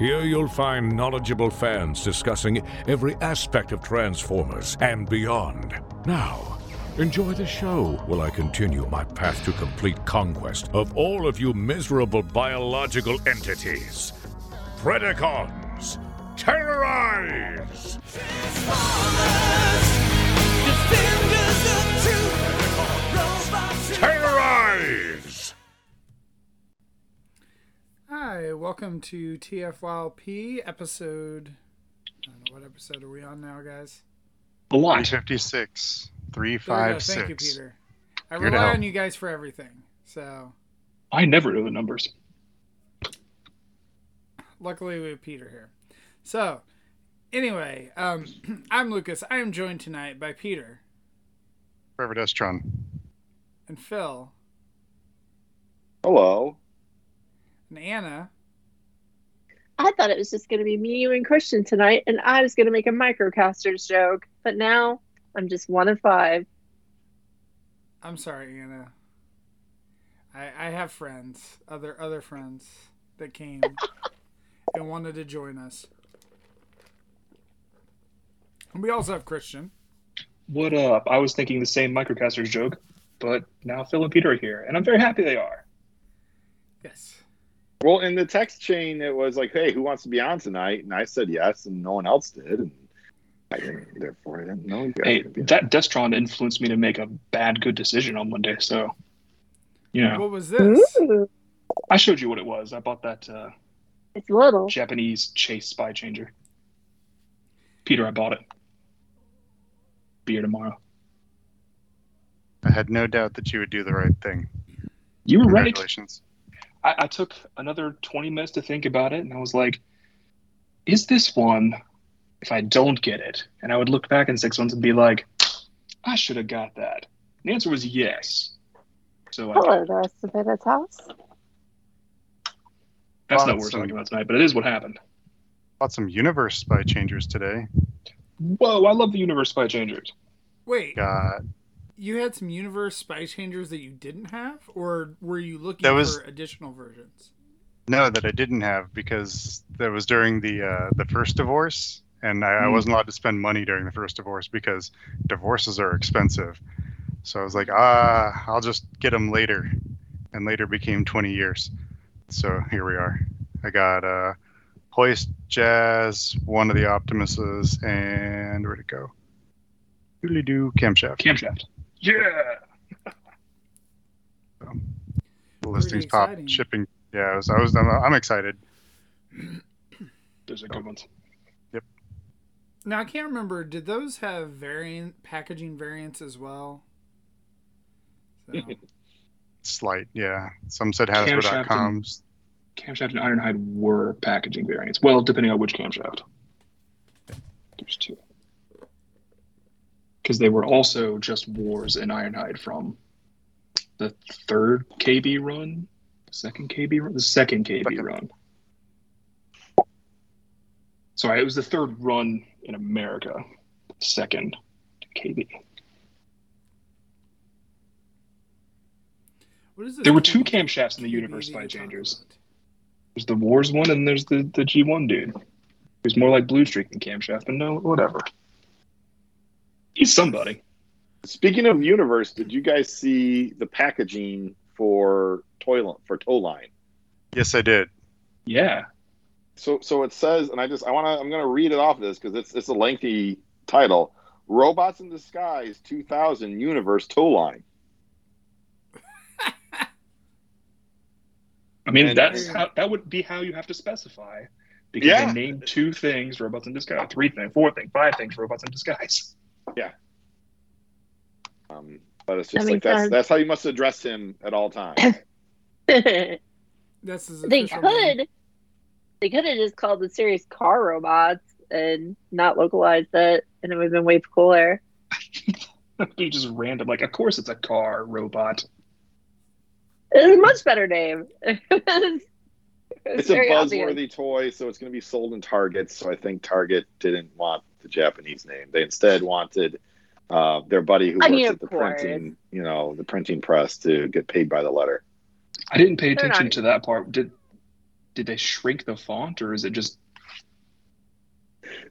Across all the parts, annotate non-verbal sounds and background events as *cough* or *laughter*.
Here you'll find knowledgeable fans discussing every aspect of Transformers and beyond. Now, enjoy the show while I continue my path to complete conquest of all of you miserable biological entities. Predacons, terrorize! Terrorize! Hi, welcome to TFYLP episode. I don't know what episode are we on now, guys. A lot. 356, There we go. 356. Thank you, Peter. I Here rely on you guys for everything. So I never know the numbers. luckily we have Peter here. So anyway, um, *clears throat* I'm Lucas. I am joined tonight by Peter Forever Destron. and Phil Hello. And Anna. I thought it was just going to be me, you, and Christian tonight, and I was going to make a microcasters joke, but now I'm just one of five. I'm sorry, Anna. I I have friends, other other friends that came *laughs* and wanted to join us. And we also have Christian. What up? I was thinking the same microcasters joke, but now Phil and Peter are here, and I'm very happy they are. Yes. Well, in the text chain, it was like, "Hey, who wants to be on tonight?" And I said yes, and no one else did, and I didn't. Therefore, I didn't know you. Hey, would be on. that Destron influenced me to make a bad good decision on Monday, so you know, What was this? I showed you what it was. I bought that uh, it's little. Japanese chase spy changer. Peter, I bought it. Be here tomorrow. I had no doubt that you would do the right thing. You were right. Congratulations. I, I took another 20 minutes to think about it, and I was like, is this one, if I don't get it, and I would look back in six months and be like, I should have got that. The answer was yes. So I, Hello, the rest of it at house. that's not what we're Awesome. talking about tonight, but it is what happened. Bought some universe spy changers today. Whoa, I love the Universe Spy Changers. Wait, Got you had some universe spy changers that you didn't have, or were you looking That was- for additional versions? no that I didn't have because that was during the uh, the first divorce, and I, I Hmm. wasn't allowed to spend money during the first divorce because divorces are expensive. So I was like, ah, I'll just get them later, and later became 20 years. So here we are. I got uh, Hoist, Jazz, one of the Optimuses, and where'd it go? Doodly doo, camshaft. Camshaft. Yeah. The listings pop shipping. Yeah, I was, I was, I'm, I'm excited. Those are good ones. Yep. Now I can't remember. Did those have variant packaging variants as well? So, *laughs* Slight, yeah. Some said Camshaft Hasbro.com's. Camshaft and Ironhide were packaging variants. Well, depending on which camshaft. There's two. Because they were also just wars in Ironhide from the third KB run, second KB run, the second KB Second. run. Sorry, it was the third run in America, second KB. what is this There were two camshafts in the Universe you're Spy Changers. There's the Wars one, and there's the, the G1 dude. Who's more like Blue Streak than Camshaft, but no, whatever. He's somebody. Speaking of universe, did you guys see the packaging for toy for tow line? Yes, I did. Yeah. So, so it says, and I just I want to I'm going to read it off of this because it's it's a lengthy title. Robots in Disguise 2000 Universe Tow Line. *laughs* I mean, And- that's how that would be how you have to specify. Because Yeah. they named two things robots in disguise, three things, four things, five things robots in disguise. *laughs* Um, but it's That just like that's sense. that's how you must address him at all times. *laughs* they This is could. official name. They could have just called the series Car Robots and not localized it, and it would have been way cooler. *laughs* They're just random. Like, of course, it's a car robot. It's a much better name. it's *laughs* It's a very buzzworthy obvious. toy, so it's going to be sold in Target. So I think Target didn't want the Japanese name. They instead wanted uh, their buddy who I works mean, at the course. printing, you know, the printing press to get paid by the letter. I didn't pay They're attention not- to that part. Did did they shrink the font, or is it just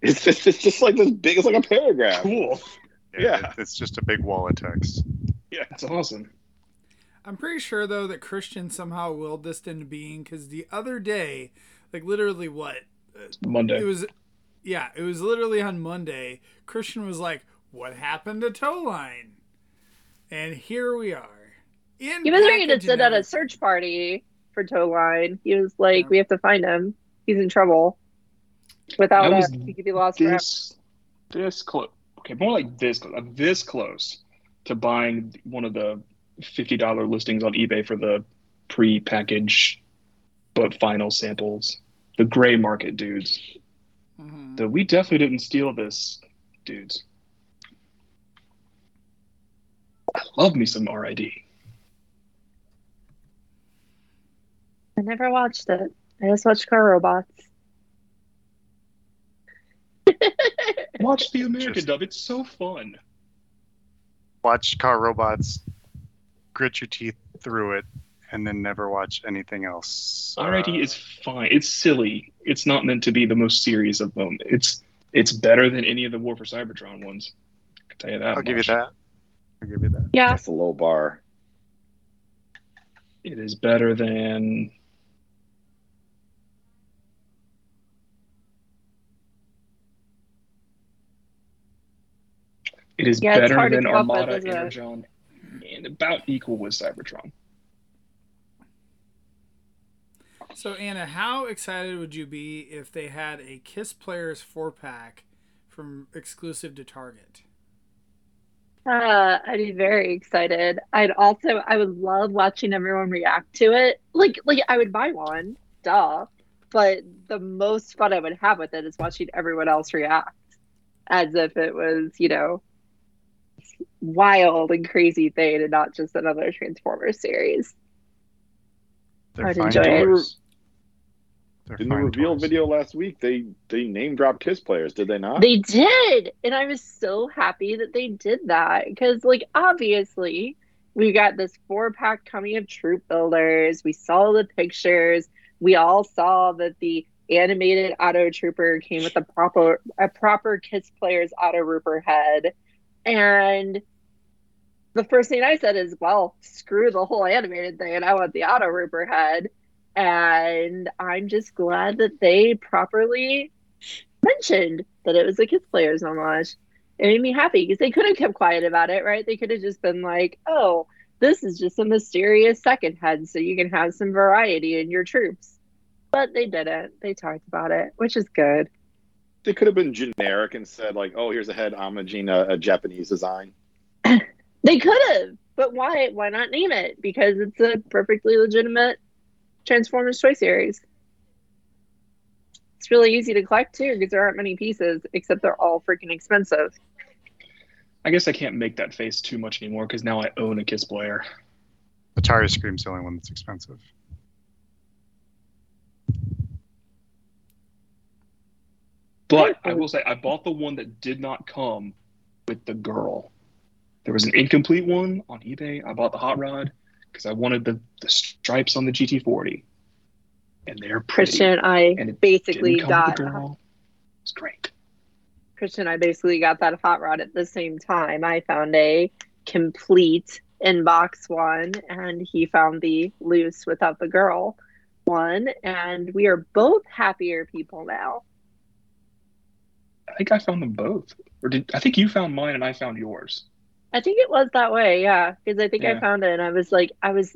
It's just, it's just like this big. It's like a paragraph. cool? Yeah. it- it's just a big wall of text. Yeah, it's awesome. I'm pretty sure though that Christian somehow willed this into being because the other day, like literally what Monday. it was, yeah, it was literally on Monday. Christian was like, "What happened to Towline?" And here we are. In He was ready to package sit at a search party for Tow Line. He was like, Yeah. "We have to find him. He's in trouble. Without us, he could be lost forever." This this close. Okay, more like this close. I'm this close to buying one of the fifty dollar listings on eBay for the pre-packaged but final samples. The gray market dudes. Mhm. The we definitely didn't steal this, dudes. I love me some RID. I never watched it. I just watched Car Robots. *laughs* Watch the American Just- dub. It's so fun. Watch car robots, grit your teeth through it, and then never watch anything else. RID Uh, is fine. It's silly. It's not meant to be the most serious of them. It's it's better than any of the War for Cybertron ones. I can tell you that. I'll give you much. that. I'll give you that. Yeah, That's a low bar. It is better than. It is Yeah, better than come up Armada? Energon, and about equal with Cybertron. So Anna, how excited would you be if they had a Kiss Players four pack from exclusive to Target? uh, I'd be very excited. I'd also, I would love watching everyone react to it. Like, like I would buy one, duh. But the most fun I would have with it is watching everyone else react, as if it was, you know, wild and crazy thing, and not just another Transformers series. They're I'd fine enjoy it. Toys. They're In the reveal toys. video last week, they they name dropped Kiss players, did they not? They did, and I was so happy that they did that because, like, obviously, we got this four pack coming of troop builders. We saw the pictures. We all saw that the animated Auto Trooper came with a proper a proper Kiss Players Auto Trooper head, and the first thing I said is, "Well, screw the whole animated thing, and I want the Auto Trooper head." And I'm just glad that they properly mentioned that it was a Kiss Players homage. It made me happy because they could have kept quiet about it, right? They could have just been like, oh, this is just a mysterious second head so you can have some variety in your troops. But they didn't. They talked about it, which is good. They could have been generic and said like, "Oh, here's a head homaging a, a Japanese design." *laughs* They could have, but why? Why not name it? Because it's a perfectly legitimate Transformers toy series. It's really easy to collect too because there aren't many pieces, except they're all freaking expensive. I guess I can't make that face too much anymore because now I own a Kiss player. Atari Scream's the only one that's expensive. But I will say I bought the one that did not come with the girl. There was an incomplete one on eBay. I bought the hot rod because I wanted the, the stripes on the GT40, and they're pretty. Christian, I and basically didn't come with got. It's great. Christian, I basically got that hot rod at the same time. I found a complete inbox one, and he found the loose without the girl one, and we are both happier people now. I think I found them both, or did I think you found mine and I found yours? I think it was that way, yeah, because I think I found it, and I was like, I was,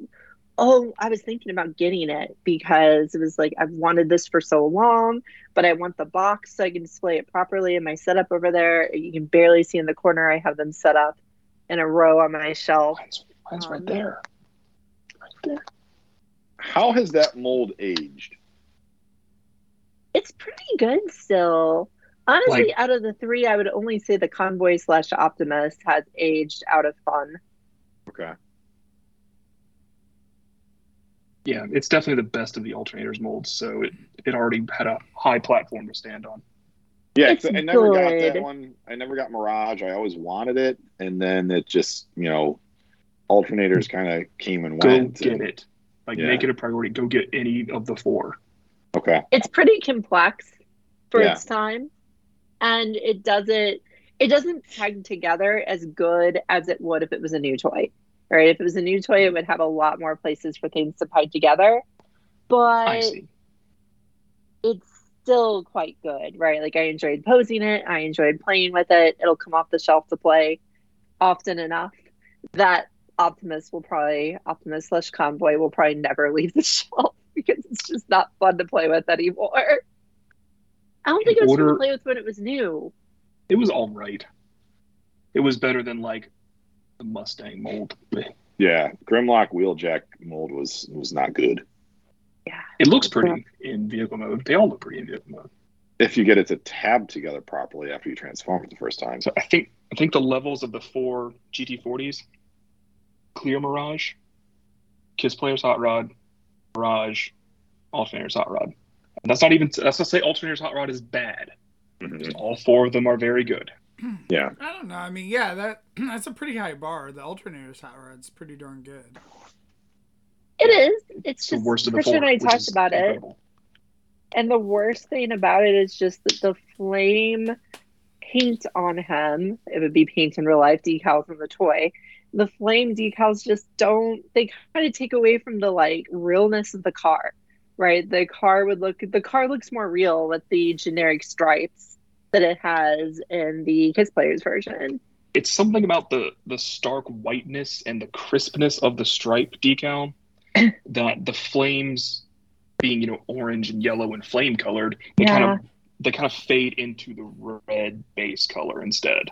oh, I was thinking about getting it because it was like I've wanted this for so long, but I want the box so I can display it properly in my setup over there. You can barely see in the corner. I have them set up in a row on my shelf. Mine's, mine's Um, right there. Right there. How has that mold aged? It's pretty good still. Honestly, Like- out of the three, I would only say the Convoy slash Optimus has aged out of fun. Okay. Yeah, it's definitely the best of the alternators molds, so it, it already had a high platform to stand on. Yeah, It's 'cause I never got that one. I never got Mirage. I always wanted it, and then it just, you know, alternators kind of came and Go went. get and- it. Like Yeah. make it a priority. Go get any of the four. Okay. It's pretty complex for Yeah. its time, and it doesn't it doesn't tag together as good as it would if it was a new toy. Right? If it was a new toy, it would have a lot more places for things to tie together. I But see. it's still quite good, right? Like I enjoyed posing it, I enjoyed playing with it. It'll come off the shelf to play often enough that Optimus will probably Optimus slash Convoy will probably never *laughs* leave the shelf because it's just not fun to play with anymore. I don't think it was fun to play with when it was new. It was all right. It was better than like the Mustang mold. Yeah, Grimlock Wheeljack mold was was not good. Yeah. It looks pretty in vehicle mode. They all look pretty in vehicle mode. If you get it to tab together properly after you transform it the first time. So I think I think the levels of the four GT40s, Clear Mirage, Kiss Player's Hot Rod, Mirage, Alternator's Hot Rod. And that's not even that's not to say Alternator's Hot Rod is bad. Mhm. All four of them are very good. Yeah. I don't know. I mean, yeah, that *clears throat* that's a pretty high bar. The alternator's hot rod's pretty darn good. It is. It's It's the just worst of the Christian four. and I which talked is about it. incredible. And the worst thing about it is just that the flame paint on him, it would be paint in real life decals on the toy. The flame decals just don't, they kind of take away from the like realness of the car, right? The car would look, the car looks more real with the generic stripes that it has in the Kiss Players version. It's something about the the stark whiteness and the crispness of the stripe decal *clears throat* that the flames being, you know, orange and yellow and flame colored, they kind of they kind of fade into the red base color instead. I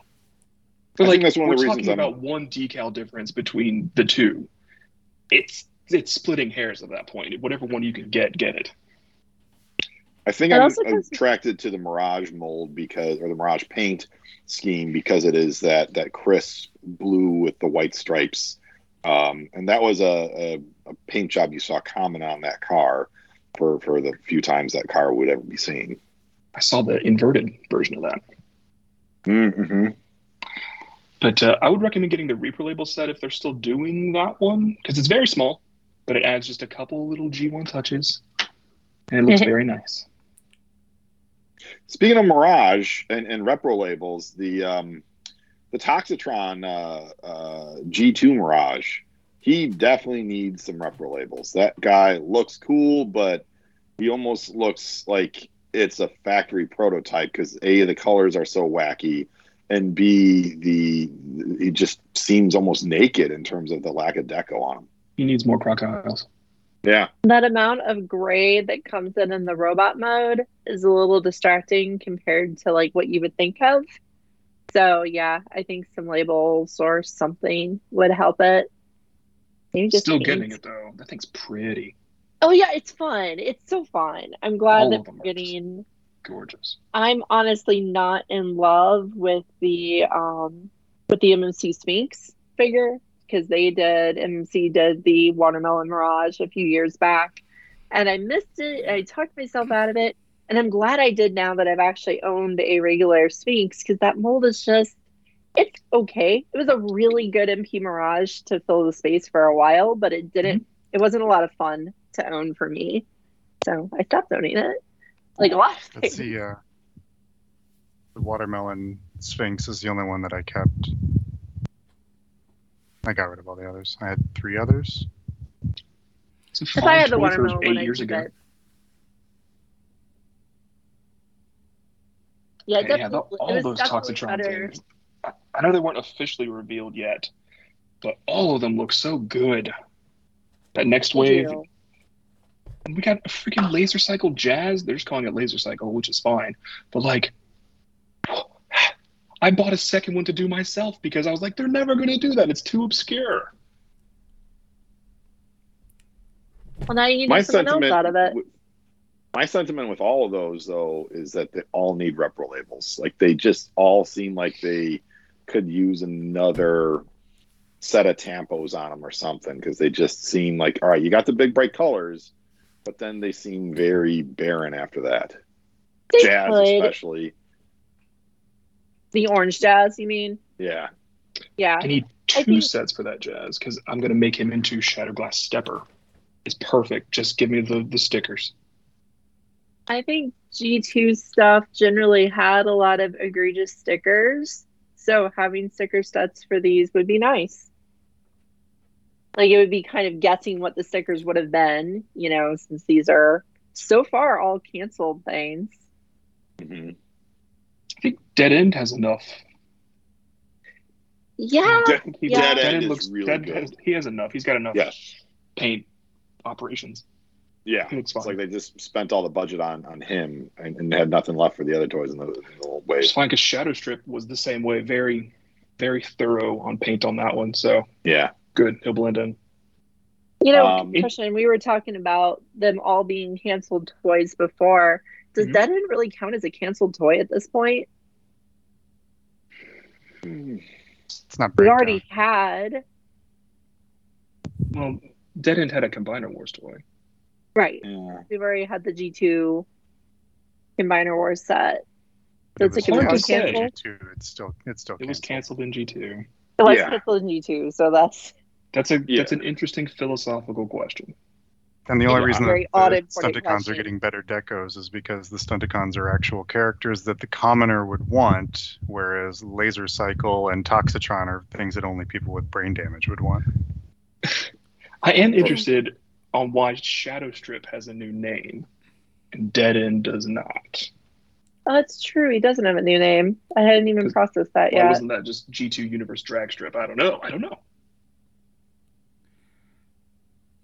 But think that's one of the reasons. we're the talking reasons I'm- about one decal difference between the two. It's it's splitting hairs at that point. Whatever one you can get, get it. I think I'm also does- attracted to the Mirage mold because, or the Mirage paint scheme because it is that that crisp blue with the white stripes, um, and that was a, a, a paint job you saw common on that car for for the few times that car would ever be seen. I saw the inverted version of that. Mm-hmm. But uh, I would recommend getting the repro label set if they're still doing that one because it's very small, but it adds just a couple little G1 touches, and it looks *laughs* very nice. Speaking of Mirage and, and repro labels, the um, the Toxitron uh, uh, G2 Mirage, he definitely needs some repro labels. That guy looks cool, but he almost looks like it's a factory prototype because a the colors are so wacky, and b the it just seems almost naked in terms of the lack of deco on him. He needs more crocodiles. Yeah, That amount of gray that comes in in the robot mode is a little distracting compared to like what you would think of. So yeah, I think some labels or something would help it. Maybe just Still paint. getting it though. That thing's pretty Oh yeah, it's fun. It's so fun. I'm glad All that of them we're getting. gorgeous. I'm honestly not in love with the um with the MMC Sphinx figure because they did MC did the Watermelon Mirage a few years back, and I missed it. I talked myself out of it, and I'm glad I did now that I've actually owned a regular Sphinx because that mold is just it's okay. It was a really good MP Mirage to fill the space for a while, but it didn't. It wasn't a lot of fun to own for me, so I stopped owning it. Like a lot of Let's see. Uh, the watermelon sphinx is the only one that I kept. I got rid of all the others. I had three others. It's If I had the toy for watermelon eight I'd years keep ago. it. Yeah, Yeah, definitely. the- all those definitely Toxitron better. things. I- I know they weren't officially revealed yet, but all of them look so good. That next They wave, do. and we got a freaking laser cycle jazz. They're just calling it laser cycle, which is fine. But like, I bought a second one to do myself because I was like, they're never going to do that. It's too obscure. Well, now you my need someone else sentiment. out of it. w- My sentiment with all of those, though, is that they all need repro labels. Like they just all seem like they could use another set of tampos on them or something because they just seem like all right. You got the big bright colors, but then they seem very barren after that. They Jazz, could. especially. The orange jazz, you mean? Yeah. Yeah. I need I two think- sets for that jazz because I'm going to make him into Shatterglass Stepper. It's perfect. Just give me the, the stickers. I think G2 stuff generally had a lot of egregious stickers. So having sticker sets for these would be nice. Like it would be kind of guessing what the stickers would have been, you know, since these are so far all canceled things. hmm I think Dead End has enough. Yeah. Dead, he- Yeah. Dead End is really Dead good. has- he has enough. He's got enough Yeah. paint operations. Yeah. He looks It's like they just spent all the budget on on him and, and had nothing left for the other toys in the, in the old wave. It's fine because Shadow Strip was the same way. Very, very thorough on paint on that one. So Yeah. good. He'll blend in. You know, Um, question. We were talking about them all being canceled toys before. Does Mhm. Dead End really count as a canceled toy at this point? It's not We breakdown. already had. Well, Dead End had a Combiner Wars toy. Right. Yeah. We've already had the G2 Combiner Wars set. So It it's like was it was hard to say. canceled. Too. It's still it's still It was canceled. canceled in G2. It was Yeah. canceled in G2, so that's That's a Yeah. that's an interesting philosophical question. And the only Yeah. reason Very that odd the important Stunticons are getting better decos is because the Stunticons are actual characters that the commoner would want, whereas Laser Cycle and Toxitron are things that only people with brain damage would want. *laughs* I am interested on why Shadow Strip has a new name and Dead End does not. oh, that's true. He doesn't have a new name. I hadn't even processed that Why yet. wasn't that just G2 Universe Drag Strip? I don't know. I don't know.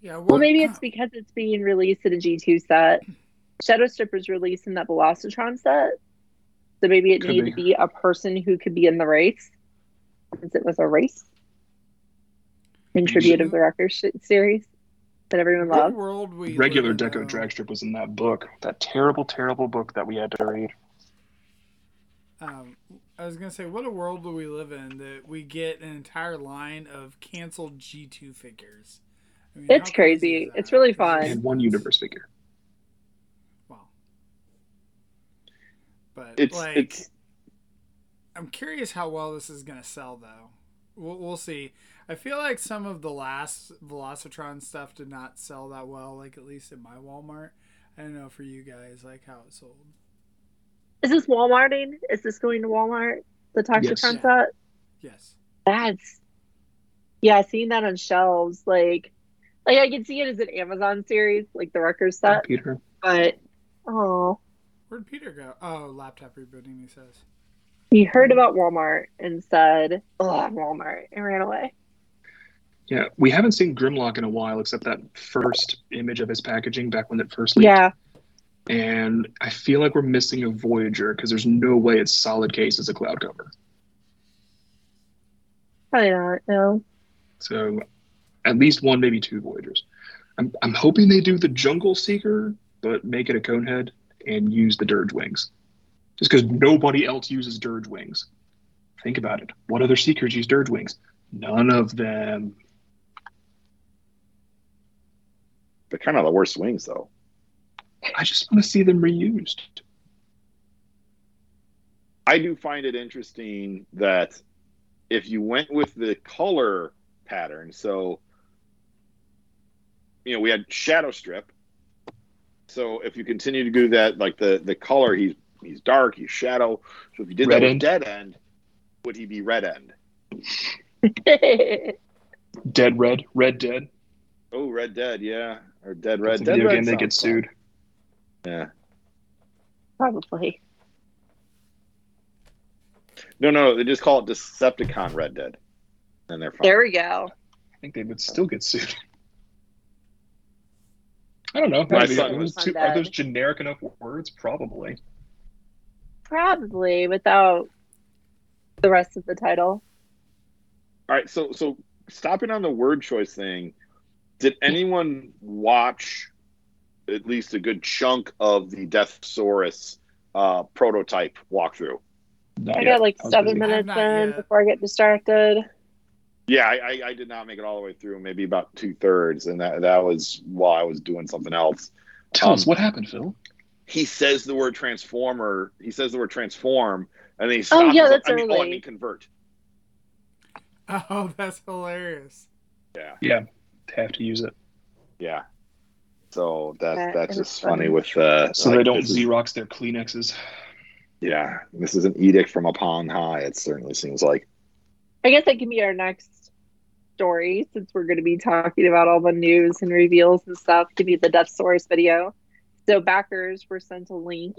Yeah. Well, what- maybe it's because it's being released in a G2 set. Shadow Strip was released in that Velocitron set. So maybe it Could needed be. to be a person who could be in the race. Since it was a race. In tribute of the Wrecker sh- series that everyone what loves. world we Regular Deco? Drag Strip was in that book. That terrible, terrible book that we had to read. Um, I was gonna say, what a world do we live in that we get an entire line of canceled G two figures? I mean, It's crazy. It's really fun. And one universe figure. Wow. But It's like, it's I'm curious how well this is gonna sell, though. We'll, we'll see. I feel like some of the last Velocitron stuff did not sell that well, like at least in my Walmart. I don't know for you guys, like how it sold. Is this Walmarting? Is this going to Walmart? The Toxitron Yes. set? Yes. That's yeah, seeing that on shelves, like like I can see it as an Amazon series, like the Wreckers set, Peter. but oh Where'd Peter go? Oh, laptop rebooting. He says. he heard about Walmart and said, Oh Walmart and ran away. Yeah, we haven't seen Grimlock in a while, except that first image of his packaging back when it first leaked. Yeah. And I feel like we're missing a Voyager because there's no way it's solid case as a cloud cover. Probably not, no. So at least one, maybe two Voyagers. I'm, I'm hoping they do the Jungle Seeker, but make it a Conehead and use the Dirge wings. Just because nobody else uses Dirge wings. Think about it. What other Seekers use Dirge wings? None of them. they're kind of the worst wings though. I just want to see them reused. I do find it interesting that if you went with the color pattern, so you know, we had shadow strip. So if you continue to do that, like the the color, he's he's dark, he's shadow. So if you did Red that end? dead end, would he be red end? *laughs* Dead Red, Red Dead. Oh, red dead, yeah, or dead red. a Dead video red game they get sounds fun. sued. Yeah. Probably. No, no, they just call it Decepticon Red Dead, and they're fine. There we go. I think they would still get sued. I don't know. My Are, son those was- two- are those generic enough words? Probably. Probably without the rest of the title. All right, so so stopping on the word choice thing, did anyone watch at least a good chunk of the Deathsaurus uh, prototype walkthrough. Not I yet. got like seven minutes not in yet. before I get distracted. Yeah, I, I, I did not make it all the way through, maybe about two thirds, and that that was while I was doing something else. Tell us Um, what happened, Phil. He says the word transformer. He says the word transform, and then he stops. Oh, yeah, that's I mean, oh, I early. mean convert. Oh, that's hilarious. Yeah, Yeah, they have to use it. yeah. So that That that's just funny funny. with uh, So like, they don't Xerox their Kleenexes. Yeah, this is an edict from upon high. It certainly seems like. I guess that can be our next story since we're going to be talking about all the news and reveals and stuff. Give you the Deathsaurus video. So backers were sent a link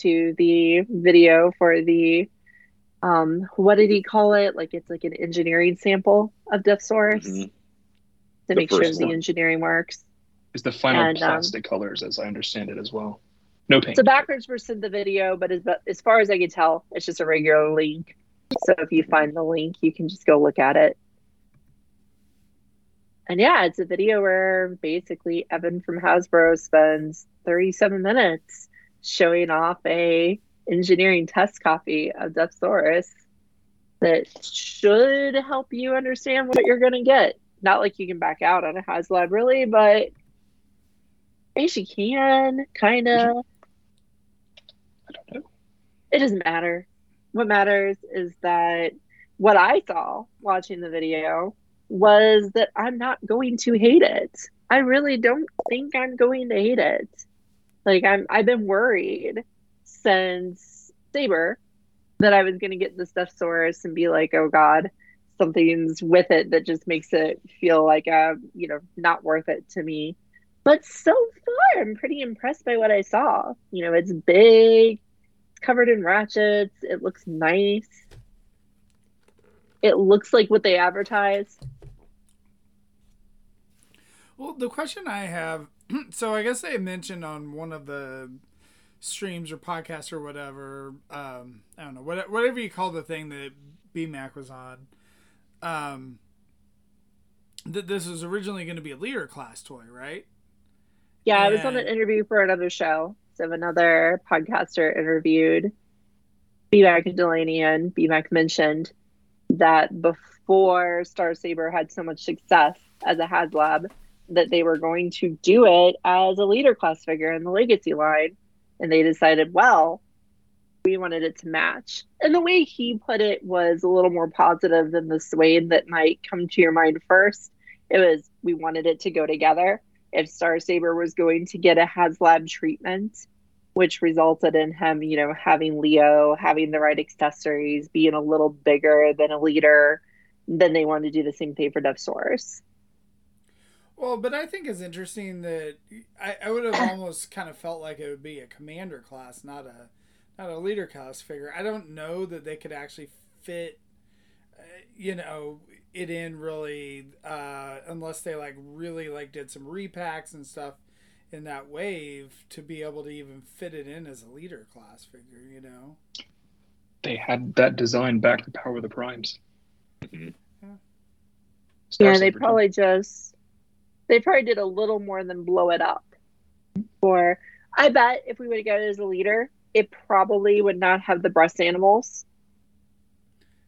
to the video for the um what did he call it? Like it's like an engineering sample of Deathsaurus Mhm. to The make sure first the engineering works. Is the final And, um, plastic colors, as I understand it, as well. No paint. So backers were sent the video, but as as far as I can tell, it's just a regular link. So if you find the link, you can just go look at it. And yeah, it's a video where basically Evan from Hasbro spends 37 minutes showing off a engineering test copy of Deathsaurus that should help you understand what you're gonna get. Not like you can back out on a HasLab really, but I guess you can, kind of. I don't know. It doesn't matter. What matters is that what I saw watching the video was that I'm not going to hate it. I really don't think I'm going to hate it. Like I'm I've been worried since Saber that I was gonna get the Deathsaurus and be like, oh god, something's with it that just makes it feel like uh, you know, not worth it to me. But so far I'm pretty impressed by what I saw. You know, it's big, it's covered in ratchets, it looks nice. It looks like what they advertise. Well, the question I have, *clears throat* so I guess they mentioned on one of the streams or podcasts or whatever, um, I don't know, what- whatever you call the thing that BMAC was on, um, that this was originally going to be a leader class toy, right? Yeah, I was on an interview for another show. So another podcaster interviewed BMAC and Delaney, and BMAC mentioned that before Star Saber had so much success as a HasLab, that they were going to do it as a leader class figure in the Legacy line. And they decided, well, we wanted it to match. And the way he put it was a little more positive than the sway that might come to your mind first. It was, we wanted it to go together if Star Saber was going to get a HasLab treatment, which resulted in him, you know, having Leo, having the right accessories, being a little bigger than a leader, then they wanted to do the same thing for Deathsaurus. Well, but I think it's interesting that I, I would have *coughs* almost kind of felt like it would be a commander class, not a not a leader class figure. I don't know that they could actually fit, uh, you know, it in really uh, unless they like really like did some repacks and stuff in that wave to be able to even fit it in as a leader class figure. You know. They had that design back to Power of the Primes. Mhm. Star yeah, they probably just they probably did a little more than blow it up. Or I bet if we would have got it as a leader, it probably would not have the breast animals.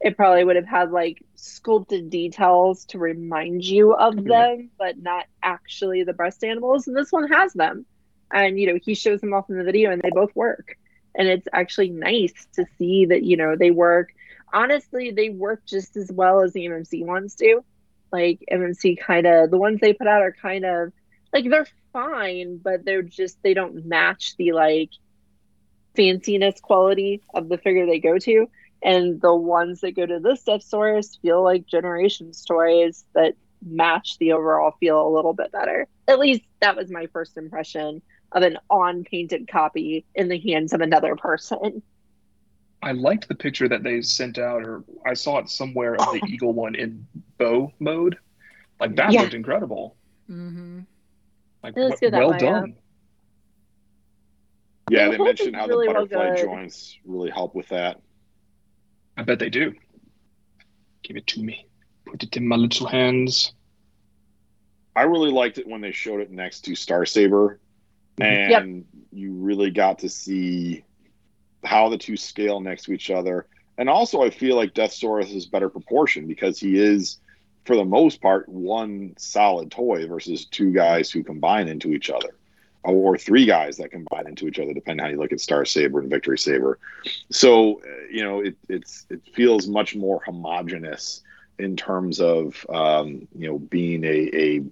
It probably would have had like sculpted details to remind you of mm-hmm. them, but not actually the breast animals. And this one has them. And you know, he shows them off in the video and they both work. And it's actually nice to see that, you know, they work honestly, they work just as well as the MMC ones do like MMC kind of the ones they put out are kind of like they're fine, but they're just they don't match the like fanciness quality of the figure they go to. And the ones that go to this Deathsaurus feel like Generations toys that match the overall feel a little bit better. At least that was my first impression of an on painted copy in the hands of another person. *laughs* I liked the picture that they sent out, or I saw it somewhere of the Eagle one in bow mode. Like that Yeah. looked incredible. Mm-hmm. Like Let's wh- well my, done. Yeah, The they mentioned how really the butterfly good. joints really help with that. I bet they do. Give it to me. Put it in my little hands. I really liked it when they showed it next to Star Saber and you really got to see how the two scale next to each other. And also, I feel like Death Deathsaurus is better proportion because he is, for the most part, one solid toy versus two guys who combine into each other, or three guys that combine into each other, depending how you look at Star Saber and Victory Saber. So, you know, it, it's it feels much more homogenous in terms of um, you know being a, a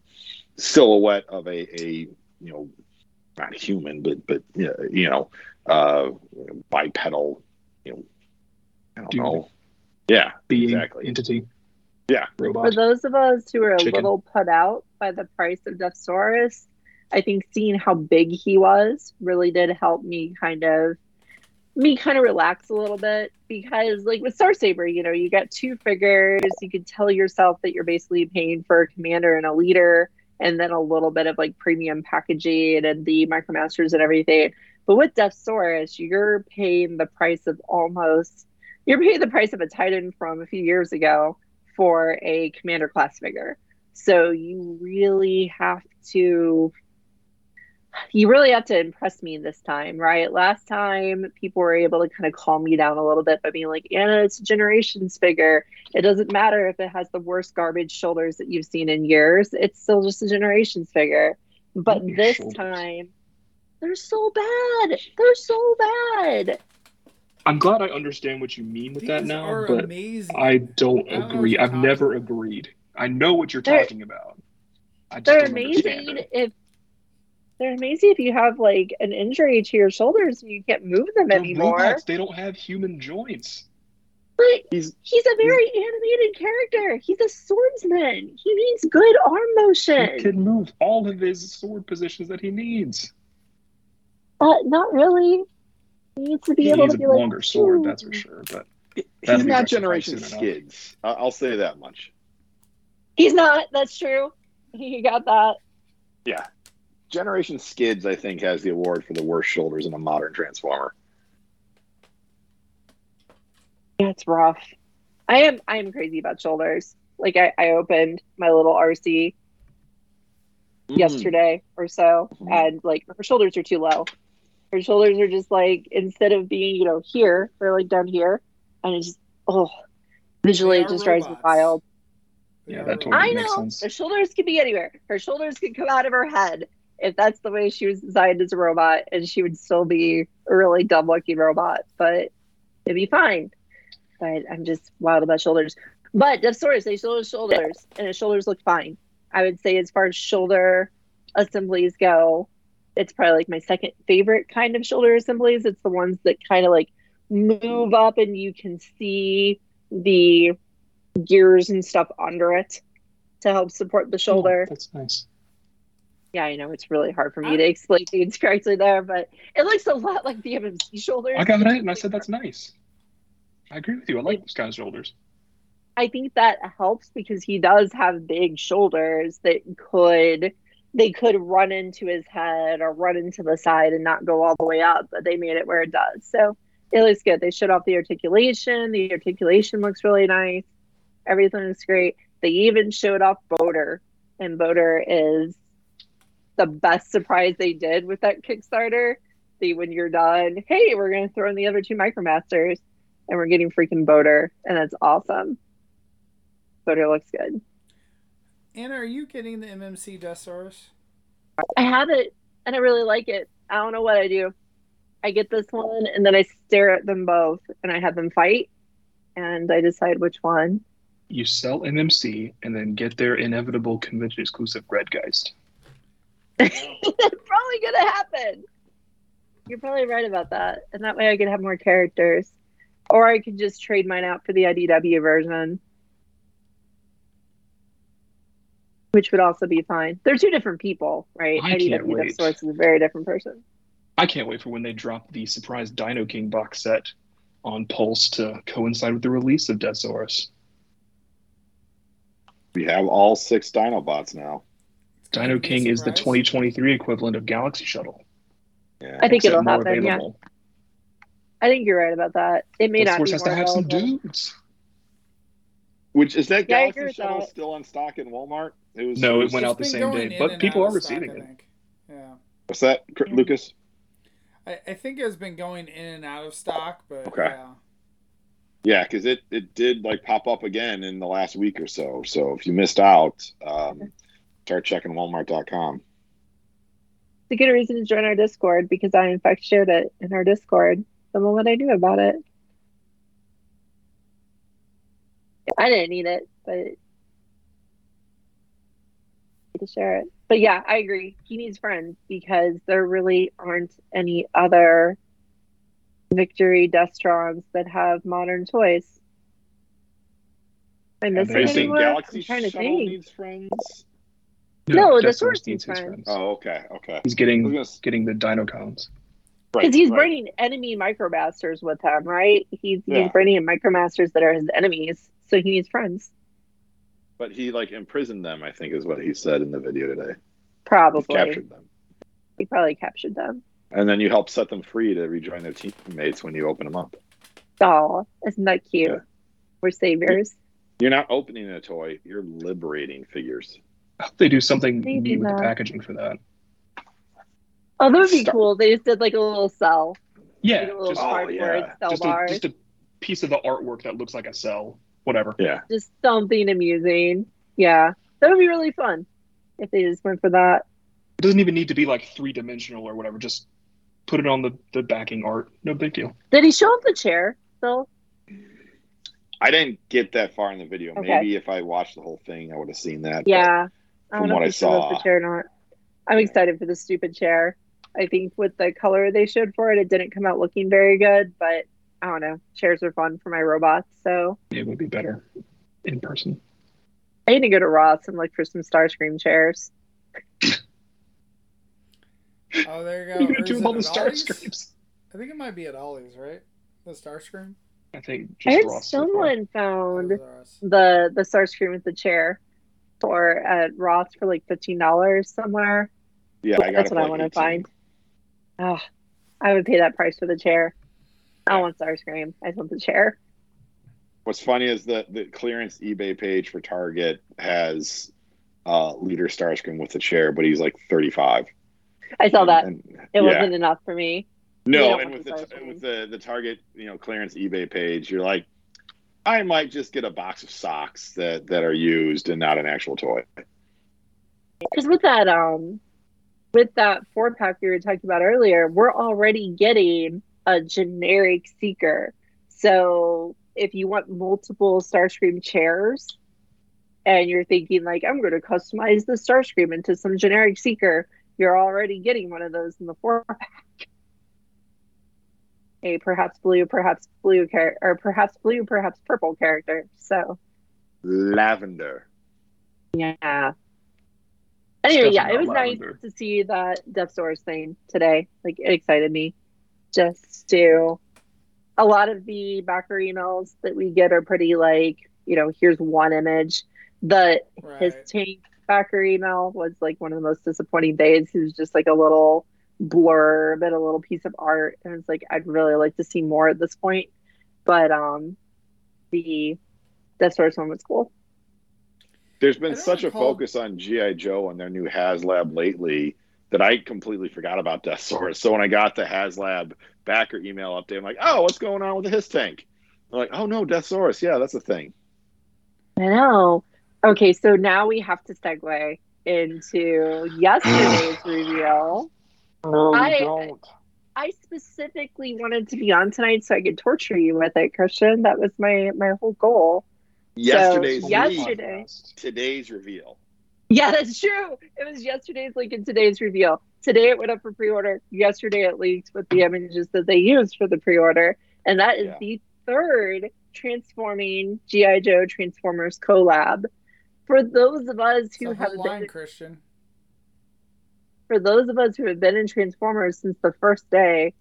silhouette of a, a you know not human but but you know uh, bipedal you know I don't Dude. know yeah Being exactly entity. Yeah. Robot. For those of us who are a Chicken. little put out by the price of Deathsaurus, I think seeing how big he was really did help me kind of me kind of relax a little bit because like with Star Saber, you know, you got two figures, you could tell yourself that you're basically paying for a commander and a leader and then a little bit of like premium packaging and the micromasters and everything. But with Deathsaurus, you're paying the price of almost you're paying the price of a Titan from a few years ago for a commander class figure. So you really have to you really have to impress me this time, right? Last time people were able to kind of calm me down a little bit by being like, Anna, it's a generations figure. It doesn't matter if it has the worst garbage shoulders that you've seen in years. It's still just a generations figure. But this shoulders. time they're so bad. They're so bad. I'm glad I understand what you mean with that now, but amazing. I don't I don't know what agree. I've never about. agreed. I know what you're They're- talking about. I just they're amazing if they're amazing if you have like an injury to your shoulders and you can't move them They're anymore. robots. They don't have human joints. But He's he's a very animated character. He's a swordsman. He needs good arm motion. He can move all of his sword positions that he needs. Uh, not really. He needs to be He able needs to a like, longer sword, "Ooh." that's for sure. But he's not Generation soon enough. Skids. I- I'll say that much. He's not. That's true. *laughs* He got that. Yeah. Generation Skids, I think, has the award for the worst shoulders in a modern Transformer. Yeah, it's rough. I am. I am crazy about shoulders. Like I, I opened my little Arcee Mm. yesterday or so, Mhm. and like her shoulders are too low. Her shoulders are just like instead of being you know here, they're like down here, and it's just oh, visually it are just drives me wild. Yeah, that totally I makes know sense. her shoulders could be anywhere. Her shoulders could come out of her head if that's the way she was designed as a robot, and she would still be a really dumb looking robot, but it'd be fine. But I'm just wild about shoulders. But Deathsaurus, they showed his shoulders, and his shoulders look fine. I would say, as far as shoulder assemblies go, it's probably like my second favorite kind of shoulder assemblies. It's the ones that kind of like move up, and you can see the gears and stuff under it to help support the oh, shoulder. Oh, that's nice. Yeah, I know it's really hard for me to explain things correctly there, but it looks a lot like the MMC shoulders. I got it, and I said that's nice. I agree with you. I like those kind of shoulders. I think that helps because he does have big shoulders that could they could run into his head or run into the side and not go all the way up, but they made it where it does. So it looks good. They showed off the articulation. The articulation looks really nice. Everything looks great. They even showed off Boater, and Boater is the best surprise they did with that Kickstarter. The when you're done, hey, we're gonna throw in the other two Micromasters, and we're getting freaking Boater, and that's awesome. Boater looks good. Anna, are you getting the MMC Deathsaurus? I have it, and I really like it. I don't know what I do. I get this one, and then I stare at them both, and I have them fight, and I decide which one. You sell MMC and then get their inevitable convention exclusive Redgeist. *laughs* It's probably gonna happen. You're probably right about that, and that way I could have more characters, or I could just trade mine out for the IDW version, which would also be fine. They're two different people, right? I can't IDW wait. Source is a very different person. I can't wait for when they drop the surprise Dino King box set on Pulse to coincide with the release of Deathsaurus. We have all six Dinobots now. Dino King is the 2023 equivalent of Galaxy Shuttle. Yeah. I think it'll more happen. Yeah. I think you're right about that. It may not Deathsaurus be has to have some dudes. Which is that Yeah, Galaxy with Shuttle that. still on stock in Walmart? It was. No, it was- went out the same day, but people are of stock, receiving it. Yeah. What's that, Cr- Yeah. Lucas? I, I think it's been going in and out of stock, but Okay. yeah. Yeah, because it it did like pop up again in the last week or so. So if you missed out, um, start checking Walmart.com. It's a good reason to join our Discord because I in fact shared it in our Discord the moment I knew about it. I didn't need it, but I need to share it. But yeah, I agree. He needs friends because there really aren't any other Victory Destrons that have modern toys. Am I Yeah, missing they You think anyone? Galaxy I'm trying to Shuttle think. needs friends? No, Deathsaurus needs needs his friends. Oh, okay, okay. He's getting gonna getting the Dino Cones. right, Because he's right. bringing enemy micromasters with him, right? He's Yeah. he's bringing in micromasters that are his enemies, so he needs friends. But he like imprisoned them. I think is what he said in the video today. He Probably, captured them, he probably captured them. and then you help set them free to rejoin their teammates when you open them up. Oh, isn't that cute? Yeah. We're saviors. You're not opening a toy; you're liberating figures. I hope they do something Maybe neat with the packaging for that. Oh, that would be Stop. cool. They just did like a little cell, Yeah, like a little just, Oh, yeah. cell just, a, just a piece of the artwork that looks like a cell. Whatever. Yeah, just something amusing. Yeah, that would be really fun if they just went for that. It doesn't even need to be like three dimensional or whatever. Just put it on the, the backing art. No big deal. Did he show up the chair though? I didn't get that far in the video. Okay. Maybe if I watched the whole thing, I would have seen that. but- Yeah. I from don't know what if I he showed up saw- the chair or not. I'm excited for the stupid chair. I think with the color they showed for it, it didn't come out looking very good, but I don't know. Chairs are fun for my robots, so It would be better in person. I need to go to Ross and look for some Starscream chairs. Oh, there you What go. *laughs* are gonna do is all the at star Ollie's? screams? I think it might be at Ollie's, right? The Starscream. I think I heard Ross. so someone found the the Starscream with the chair for at Ross for like fifteen dollars somewhere. Yeah, I That's what I want to 18. find. Oh, I would pay that price for the chair. I don't want Starscream. I just want the chair. What's funny is that the clearance eBay page for Target has uh, leader Starscream with the chair, but he's like 35. I saw that. And- It yeah. wasn't enough for me. No, and with the the Starscream. with the the Target you know clearance eBay page, you're like, I might just get a box of socks that that are used and not an actual toy. Because with that um with that four pack we were talking about earlier, we're already getting a generic seeker. So if you want multiple Starscream chairs and you're thinking like I'm going to customize the Starscream into some generic seeker, you're already getting one of those in the four pack. A perhaps blue, perhaps blue char- or perhaps blue, perhaps purple character. So Lavender. yeah. Anyway, yeah, it was not nice to see that Deathsaurus thing today. Like, it excited me. Just to a lot of the backer emails that we get are pretty like, you know, here's one image. The Right. HISS tank backer email was like one of the most disappointing days. It was just like a little blurb and a little piece of art, and it's like I'd really like to see more at this point. But um, the Deathsaurus one was cool. there's been don't such a recall- focus on GI Joe and their new HasLab lately that I completely forgot about Deathsaurus. So when I got the HasLab backer email update, I'm like, oh, what's going on with the HISS tank? I'm like, oh no, Deathsaurus. Yeah, that's a thing. I know. Okay, so now we have to segue into yesterday's *sighs* reveal. No, I- don't. I specifically wanted to be on tonight so I could torture you with it, Christian. That was my my whole goal. Yesterday's yes- leak, yesterday- today's reveal. Yeah, that's true. It was yesterday's link and today's reveal. Today it went up for pre-order. Yesterday it leaked with the images that they used for the pre-order, and that is Yeah. the third transforming GI Joe Transformers collab. For those of us who have whole been Christian. for those of us who have been in Transformers since the first day,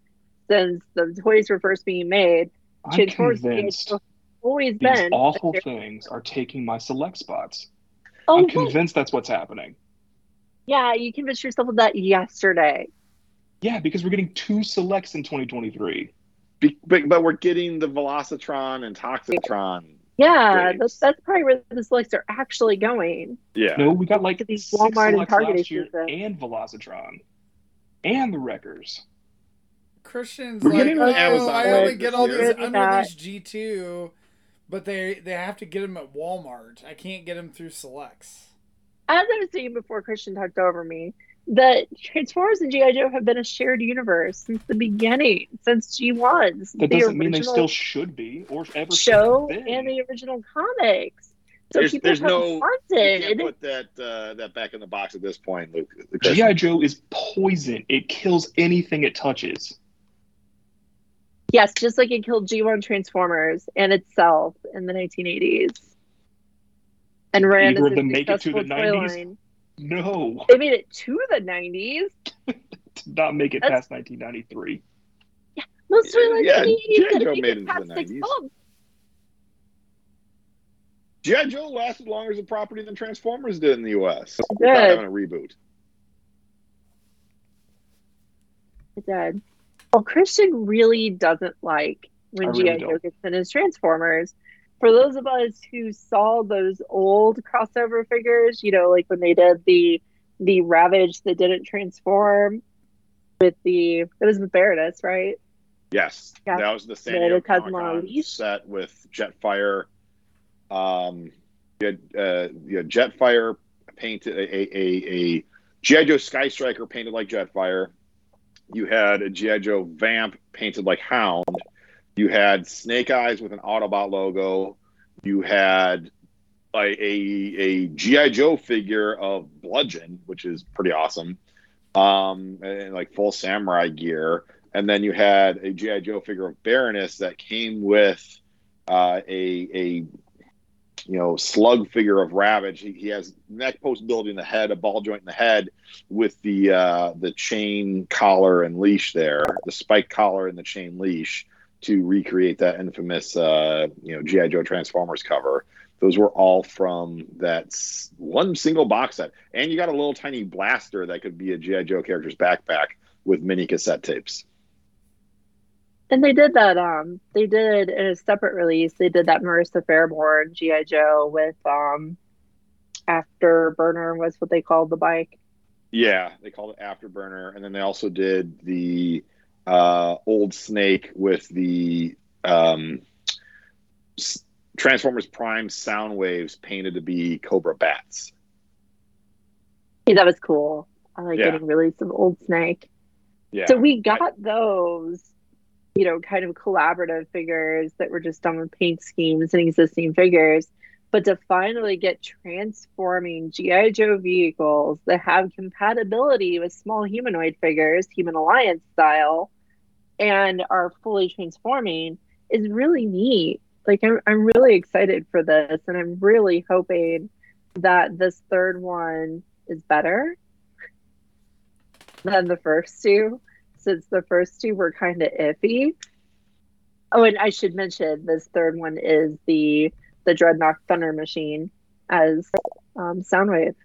since the toys were first being made, I'm Transformers convinced always these been awful things are taking my select spots. Oh, I'm what? convinced that's what's happening. yeah, you convinced yourself of that yesterday. Yeah, because we're getting two selects in 2023. Be- but, but we're getting the Velocitron and Toxitron. Yeah, that's, that's probably where the selects are actually going. Yeah. No, we got like Look these Walmart and Target last year and Velocitron. and the Wreckers. Christian's We're like, getting on oh, Amazon I only get all year." these Really not. unreleased G2, but they they have to get them at Walmart. I can't get them through Selects. As I was saying before, Christian talked over me. The Transformers and GI Joe have been a shared universe since the beginning, since G1s. That the doesn't mean they still should be or ever show have been. and the original comics. So There's- people there's have no- You can't put that uh, that back in the box at this point, Luke. GI Joe is poison. It kills anything it touches. Yes, just like it killed G1 Transformers and itself in the 1980s. And ran Either as of a make it to successful the toy 90s? line. No, They made it to the 90s. *laughs* did not make it That's- past 1993. Yeah, Most toy lines Yeah, in the 80s didn't make made it it past the six 90s. months. GI Joe lasted longer as a property than Transformers did in the U.S. It Without did. having a reboot. It did. Well, Christian really doesn't like when I really G.I. Joe gets in his Transformers. For those of us who saw those old crossover figures, you know, like when they did the the Ravage that didn't transform with the it was with Baroness, right? Yes, Yeah. that was the San Diego Comic-Con set with Jetfire. Um, you had, uh, you had Jetfire painted a a, a, a GI Joe Sky Striker painted like Jetfire. You had a GI Joe Vamp painted like Hound. You had Snake Eyes with an Autobot logo. You had a, a, a GI Joe figure of Bludgeon, which is pretty awesome, um, and like full samurai gear. And then you had a GI Joe figure of Baroness that came with uh, a a you know slug figure of Ravage. He, he has neck post building in the head, a ball joint in the head, with the uh, the chain collar and leash there, the spike collar and the chain leash to recreate that infamous uh, you know GI Joe Transformers cover. Those were all from that one single box set, and you got a little tiny blaster that could be a GI Joe character's backpack with mini cassette tapes. And they did that. Um, they did in a separate release. They did that Marissa Fairborn GI Joe with um, Afterburner was what they called the bike. Yeah, they called it Afterburner, and then they also did the uh, old Snake with the um, Transformers Prime sound waves painted to be Cobra bats. Yeah, that was cool. I like Yeah. getting release of Old Snake. Yeah, So we got those, you know, kind of collaborative figures that were just done with paint schemes and existing figures. But to finally get transforming GI Joe vehicles that have compatibility with small humanoid figures, Human Alliance style, and are fully transforming is really neat. Like I'm, I'm really excited for this, and I'm really hoping that this third one is better than the first two, since the first two were kind of iffy. Oh, and I should mention this third one is the the Dreadnok Thunder Machine as um, Soundwave.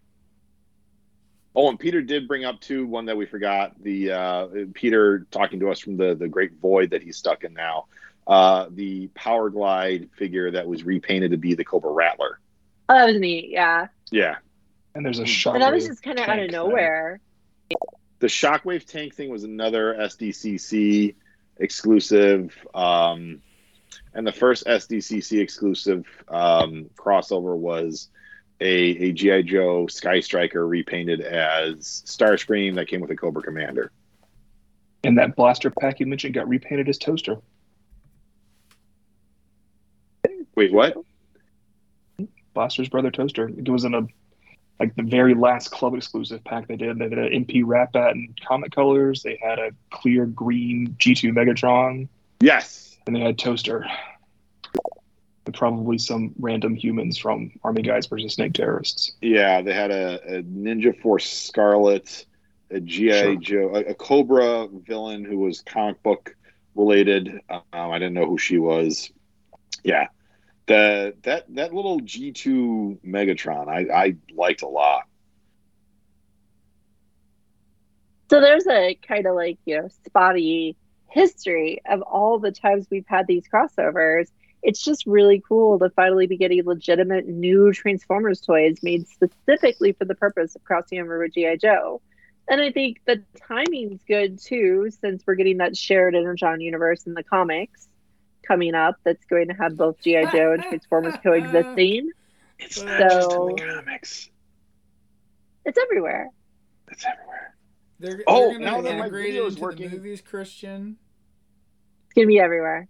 Oh, and Peter did bring up too one that we forgot. The uh, Peter talking to us from the the great void that he's stuck in now. Uh, the Power Glide figure that was repainted to be the Cobra Rattler. Oh, that was neat. Yeah, Yeah, And there's a shot. but that was just kind of out of nowhere. thing. The Shockwave tank thing was another SDCC exclusive, um, and the first SDCC exclusive um, crossover was a, a GI Joe Sky Striker repainted as Starscream that came with a Cobra Commander. And that blaster pack you mentioned got repainted as Toaster. Wait, what? Blaster's brother Toaster. It was in a like the very last club exclusive pack they did. They did an MP Rat Bat in comic colors. They had a clear green G2 Megatron, Yes. and they had Toaster. And probably some random humans from Army Guys versus Snake Terrorists. Yeah, they had a, a Ninja Force Scarlett, a GI Sure. Joe, a, a Cobra villain who was comic book related. Um, I didn't know who she was. Yeah, the that that little G two Megatron, I I liked a lot. So there's a kind of like you know spotty history of all the times we've had these crossovers. It's just really cool to finally be getting legitimate new Transformers toys made specifically for the purpose of crossing over with GI Joe. And I think the timing's good too, since we're getting that shared Energon universe in the comics coming up that's going to have both G.I. Joe and Transformers coexisting. It's So- not just in the comics. It's everywhere. It's everywhere. They're, Oh, they're now that my video is working- the movies, Christian. It's going to be everywhere.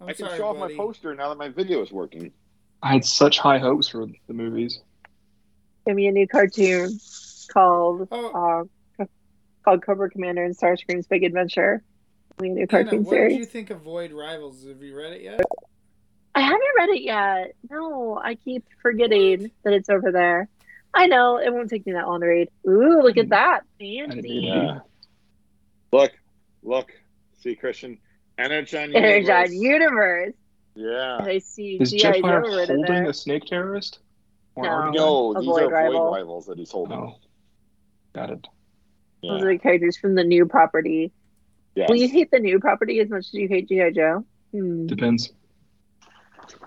I'm I can sorry, show off buddy. my poster now that my video is working. I had such high hopes for the movies. Give me a new cartoon called Oh, uh, called Cobra Commander and Starscream's Big Adventure. Give me a new Anna, cartoon what series. did you think of Void Rivals? Have you read it yet? I haven't read it yet. No, I keep forgetting that it's over there. I know it won't take me that long to read. Ooh, look at hmm. that didn't fancy Yeah. *laughs* Look, look, see Christian, Energon Universe. Energon Universe. Yeah. I see Is GI Joe Jetfire holding there. a snake terrorist? Or No. already No, these void are rival. void rivals that he's holding. Oh. Got it. Those are the characters from the new property. Yes. Will you hate the new property as much as you hate GI Joe? Hmm. Depends.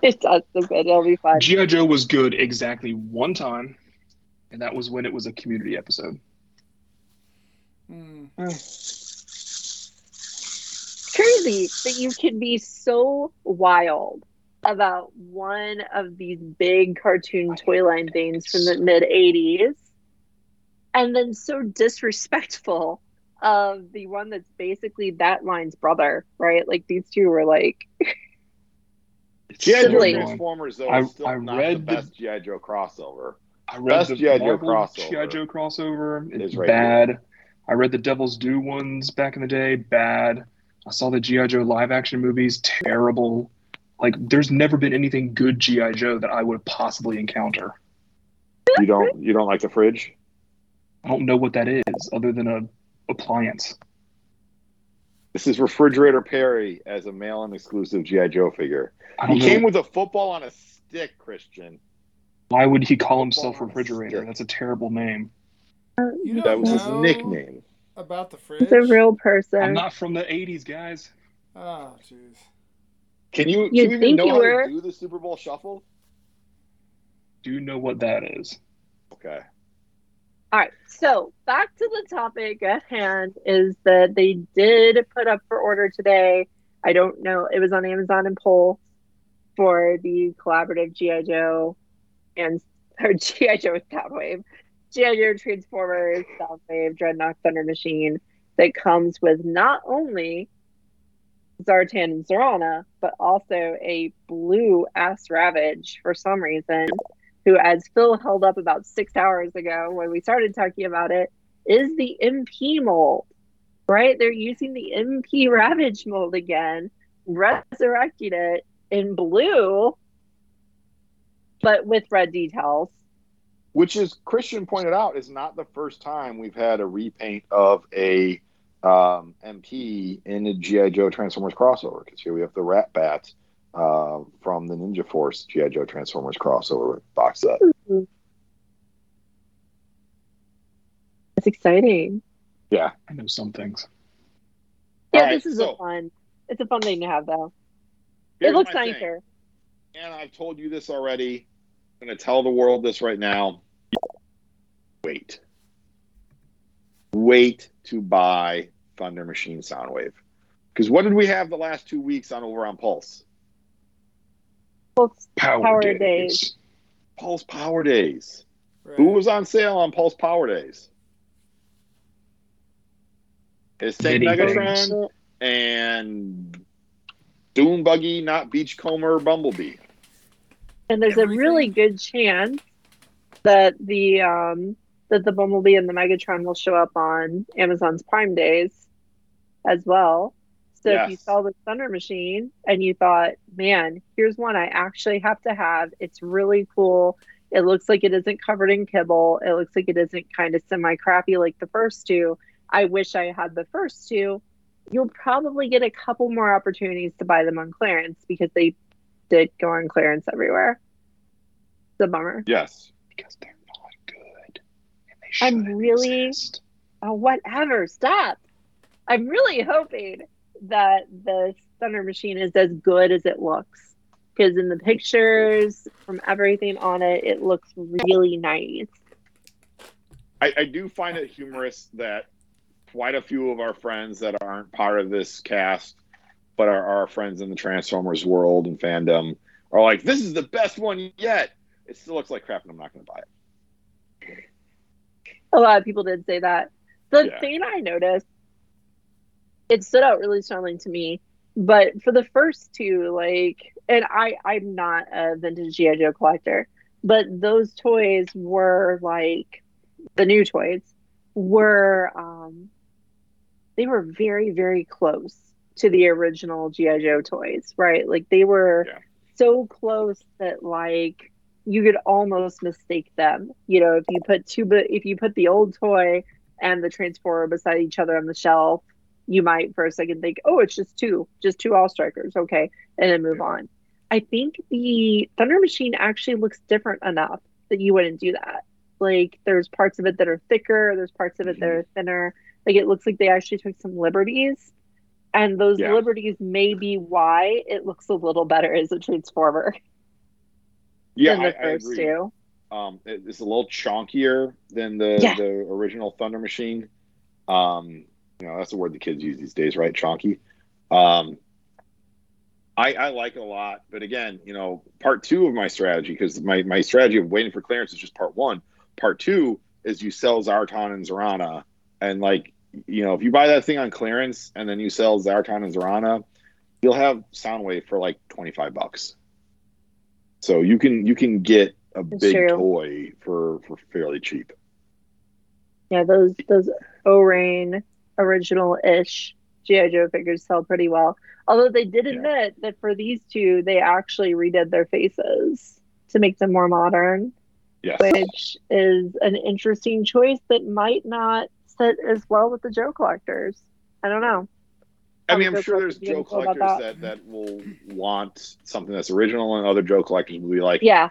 It's us a bit. It'll be fun. G.I. Joe was good exactly one time, and that was when it was a community episode. Hmm. crazy that you can be so wild about one of these big cartoon toy line things from the mid 80s and then so disrespectful of the one that's basically that line's brother right like these two were like G.I. Joe Transformers, though, I- still I not read the the- best G.I. Joe crossover. I read Best the G.I. Joe crossover G.I. Joe crossover. It's right bad. I read the Devil's Due ones back in the day. Bad. I saw the G.I. Joe live action movies. Terrible. Like, there's never been anything good G.I. Joe that I would possibly encounter. You don't you don't like the fridge? I don't know what that is other than a appliance. This is Refrigerator Perry as a mail and exclusive G.I. Joe figure. He know. came with a football on a stick, Christian. Why would he call himself Football on a Refrigerator? stick. That's a terrible name. You don't That was his nickname. About the fridge? it's a real person I'm not from the 80s, guys. Oh, jeez. Can you, You'd you even think know you how were. to do the Super Bowl shuffle? Do you know what that is? Okay. All right, so back to the topic at hand is that they did put up for order today. I don't know, it was on Amazon and Pulse for the collaborative GI Joe and *laughs* or GI Joe Soundwave, GI Joe Transformers, Soundwave, Dreadnok Thunder Machine that comes with not only Zartan and Zarana, but also a blue ass Ravage for some reason who, as Phil held up about six hours ago when we started talking about it, is the MP mold. Right? They're using the MP Ravage mold again, resurrecting it in blue, but with red details. Which is Christian pointed out is not the first time we've had a repaint of a um, MP in a GI Joe Transformers crossover. Because here we have the Rat Bat uh, from the Ninja Force GI Joe Transformers crossover box set. It's exciting. Yeah. I know some things. Yeah, All right, this is so- a fun. It's a fun thing to have, though. It looks my thing. nicer. and I've told you this already. I'm going to tell the world this right now. Wait. Wait to buy Thunder Machine Soundwave. Because what did we have the last two weeks on over on Pulse? Well, it's Power, Power days. Days. Pulse Power Days. Right. Who was on sale on Pulse Power Days? It's Tank Many Megatron and Doom Buggy, not Beachcomber Bumblebee. And there's Everything. a really good chance that the um that the Bumblebee and the Megatron will show up on Amazon's Prime Days as well. So if you saw the Thunder Machine and you thought, man, here's one I actually have to have. It's really cool. It looks like it isn't covered in kibble. It looks like it isn't kind of semi crappy like the first two. I wish I had the first two. You'll probably get a couple more opportunities to buy them on clearance because they did go on clearance everywhere. It's a bummer. Yes. Because they're not good. And they I'm really- exist. Oh, whatever. Stop. I'm really hoping that the Thunder Machine is as good as it looks. Because in the pictures, from everything on it, it looks really nice. I, I do find it humorous that quite a few of our friends that aren't part of this cast, but are our friends in the Transformers world and fandom, are like, "This is the best one yet." It still looks like crap, and I'm not going to buy it. A lot of people did say that. The Yeah. thing I noticed, it stood out really strongly to me. But for the first two, like, and I, I'm not a vintage GI Joe collector, but those toys were like the new toys were, um, they were very, very close to the original GI Joe toys, right? Like they were Yeah. so close that like you could almost mistake them. You know, if you put two, but if you put the old toy and the transformer beside each other on the shelf, you might for a second think, oh, it's just two, just two all strikers, okay, and then move on. I think the Thunder Machine actually looks different enough that you wouldn't do that. Like there's parts of it that are thicker, there's parts of it that are thinner. Like it looks like they actually took some liberties. And those Yeah. liberties may be why it looks a little better as a transformer Yeah, than I, the I first agree. two. Um, it- it's a little chunkier than the Yeah. the original Thunder Machine. Um, you know, that's the word the kids use these days, right? Chonky. Um, I, I like it a lot, but again, you know, part two of my strategy because my my strategy of waiting for clearance is just part one. Part two is you sell Zartan and Zarana, and like you know, if you buy that thing on clearance and then you sell Zartan and Zarana, you'll have Soundwave for like twenty five bucks. So you can you can get a That's big true. toy for for fairly cheap. Yeah, those those O-ring original-ish GI Joe figures sell pretty well. Although they did Yeah. admit that for these two, they actually redid their faces to make them more modern, Yes. which is an interesting choice that might not sit as well with the Joe collectors. I don't know. I mean, I'm sure there's Joe collectors that? that. that will want something that's original, and other Joe collectors will be like, Yeah,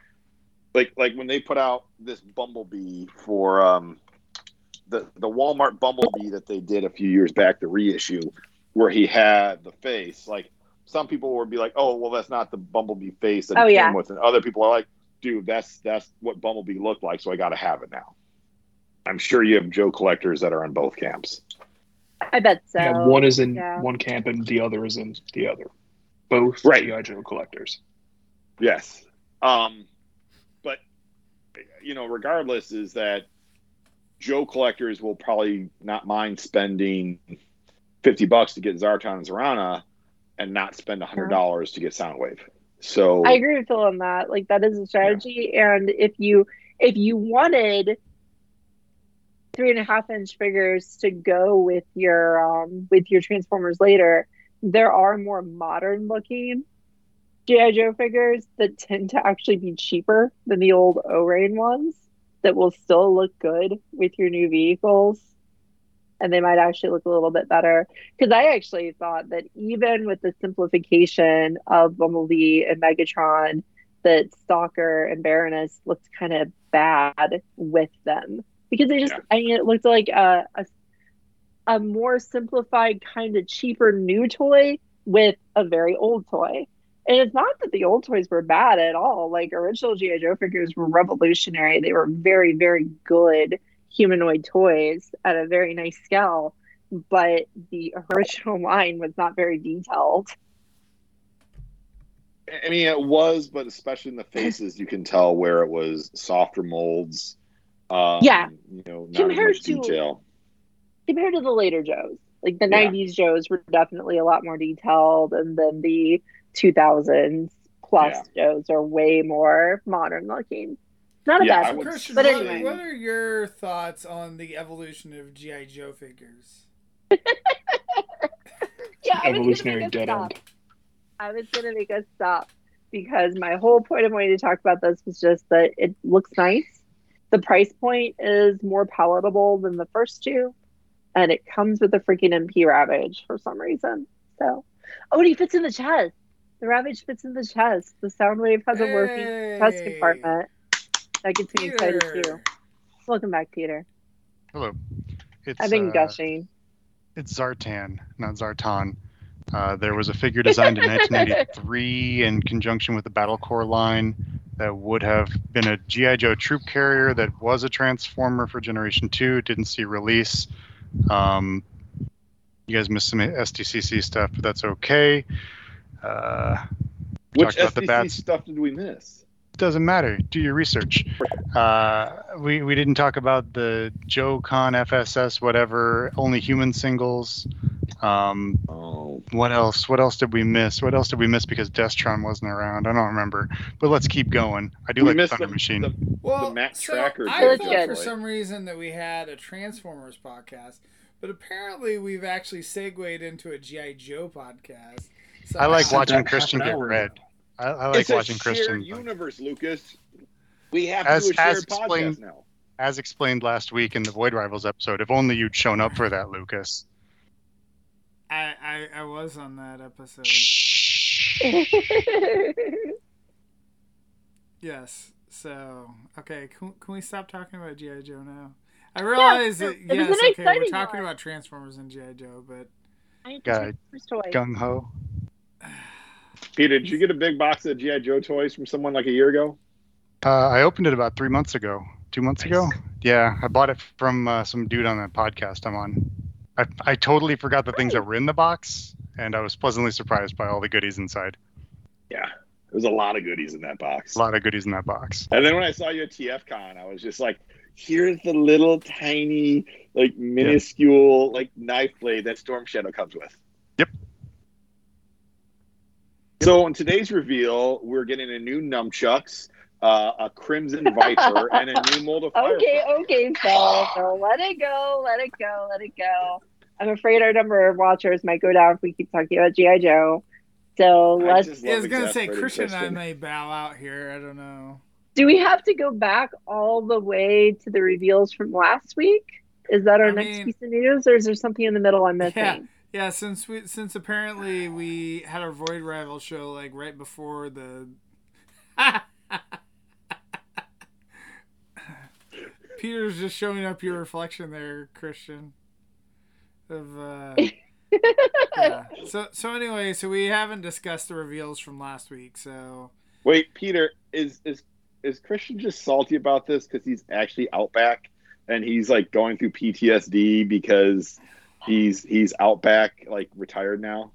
like like when they put out this Bumblebee for um the the Walmart Bumblebee that they did a few years back, the reissue, where he had the face. Like some people would be like, "Oh, well, that's not the Bumblebee face that Oh, it yeah. came with," and other people are like, "Dude, that's that's what Bumblebee looked like, so I got to have it now." I'm sure you have Joe collectors that are in both camps. I bet so. Yeah, one is in yeah. one camp and the other is in the other. Both Right. GI Joe collectors. Yes. Um, but you know, regardless, is that Joe collectors will probably not mind spending fifty bucks to get Zartan and Zarana, and not spend hundred dollars to get Soundwave. So I agree with Phil on that. Like that is a strategy, and if you if you wanted three and a half inch figures to go with your um with your Transformers later, there are more modern looking GI Joe figures that tend to actually be cheaper than the old O-ring ones that will still look good with your new vehicles. And they might actually look a little bit better. Because I actually thought that even with the simplification of Bumblebee and Megatron, that Stalker and Baroness looked kind of bad with them. Because they just, Yeah. I mean, it looked like a, a, a more simplified, kind of cheaper new toy with a very old toy. And it's not that the old toys were bad at all. Like original G.I. Joe figures were revolutionary. They were very, very good humanoid toys at a very nice scale. But the original *laughs* line was not very detailed. I mean, it was, but especially in the faces, you can tell where it was softer molds. Um, Yeah. you know, not Compared as much to- compared to the later Joes. Like the Yeah. 90s Joes were definitely a lot more detailed, and then the 2000s plus Joes are way more modern looking. Not a Yeah, bad would- thing. Christian, But anyway. what are your thoughts on the evolution of GI Joe figures? *laughs* Yeah, I was gonna Evolutionary dead stop. end. I was going to make us stop because my whole point of wanting to talk about this was just that it looks nice. The price point is more palatable than the first two, and it comes with a freaking MP Ravage for some reason. So, oh, and he fits in the chest. The Ravage fits in the chest. The Soundwave has a working chest compartment. That gets me excited too. Welcome back, Peter. Hello. It's, I've been uh, gushing. It's Zartan, not Zartan. Uh, there was a figure designed in *laughs* 1993 in conjunction with the Battle Corps line that would have been a GI Joe troop carrier that was a transformer for Generation Two. Didn't see release. Um, you guys missed some SDCC stuff, but that's okay. Uh, Which talked about the SDC stuff did we miss? doesn't matter. Do your research. Uh, we we didn't talk about the Joe Con FSS whatever only human singles. Um, Oh, what else? What else did we miss? What else did we miss because Destron wasn't around? I don't remember. But let's keep going. I do We like Thunder the- Machine. the- Well, Matt so Tracker I did thought for way. some reason that we had a Transformers podcast, but apparently we've actually segued into a GI Joe podcast. So I like watching Christian get red. ago. I, I like it's a watching shared Christian. universe, Lucas. We have As- to do a as shared explained- podcast now. As explained last week in the Void Rivals episode, if only you'd shown up for that, Lucas. I, I I was on that episode. *laughs* Yes. So okay, can, can we stop talking about GI Joe now? I realize it- that it yes, okay, we're talking one. about Transformers and GI Joe, but I Guy. just first toy. Gung ho. Peter, did you get a big box of GI Joe toys from someone like a year ago? Uh, I opened it about three months ago. Two months ago? Yeah, I bought it from uh, some dude on a podcast I'm on. I, I totally forgot the things that were in the box, and I was pleasantly surprised by all the goodies inside. Yeah, there was a lot of goodies in that box. A lot of goodies in that box. And then when I saw you at TFCon, I was just like, here's the little tiny, like minuscule, like knife blade that Storm Shadow comes with. Yep. So in today's reveal, we're getting a new nunchucks, uh, a Crimson Viper, *laughs* and a new mold of Firefly. Okay, okay, so, Phil, let it go, let it go, let it go. I'm afraid our number of watchers might go down if we keep talking about GI Joe. So let's. just yeah, I was gonna say exasperating Christian and I may bow out here. I don't know. Do we have to go back all the way to the reveals from last week? Is that our I next mean- piece of news, or is there something in the middle I'm missing? Yeah. Yeah, since we since apparently we had our Void Rival show like right before the *laughs* Peter's just showing up your reflection there, Christian. Of uh yeah. *laughs* So so anyway, so we haven't discussed the reveals from last week, so Wait, Peter, is is is Christian just salty about this because he's actually out back and he's like going through PTSD because he's he's out back like retired now?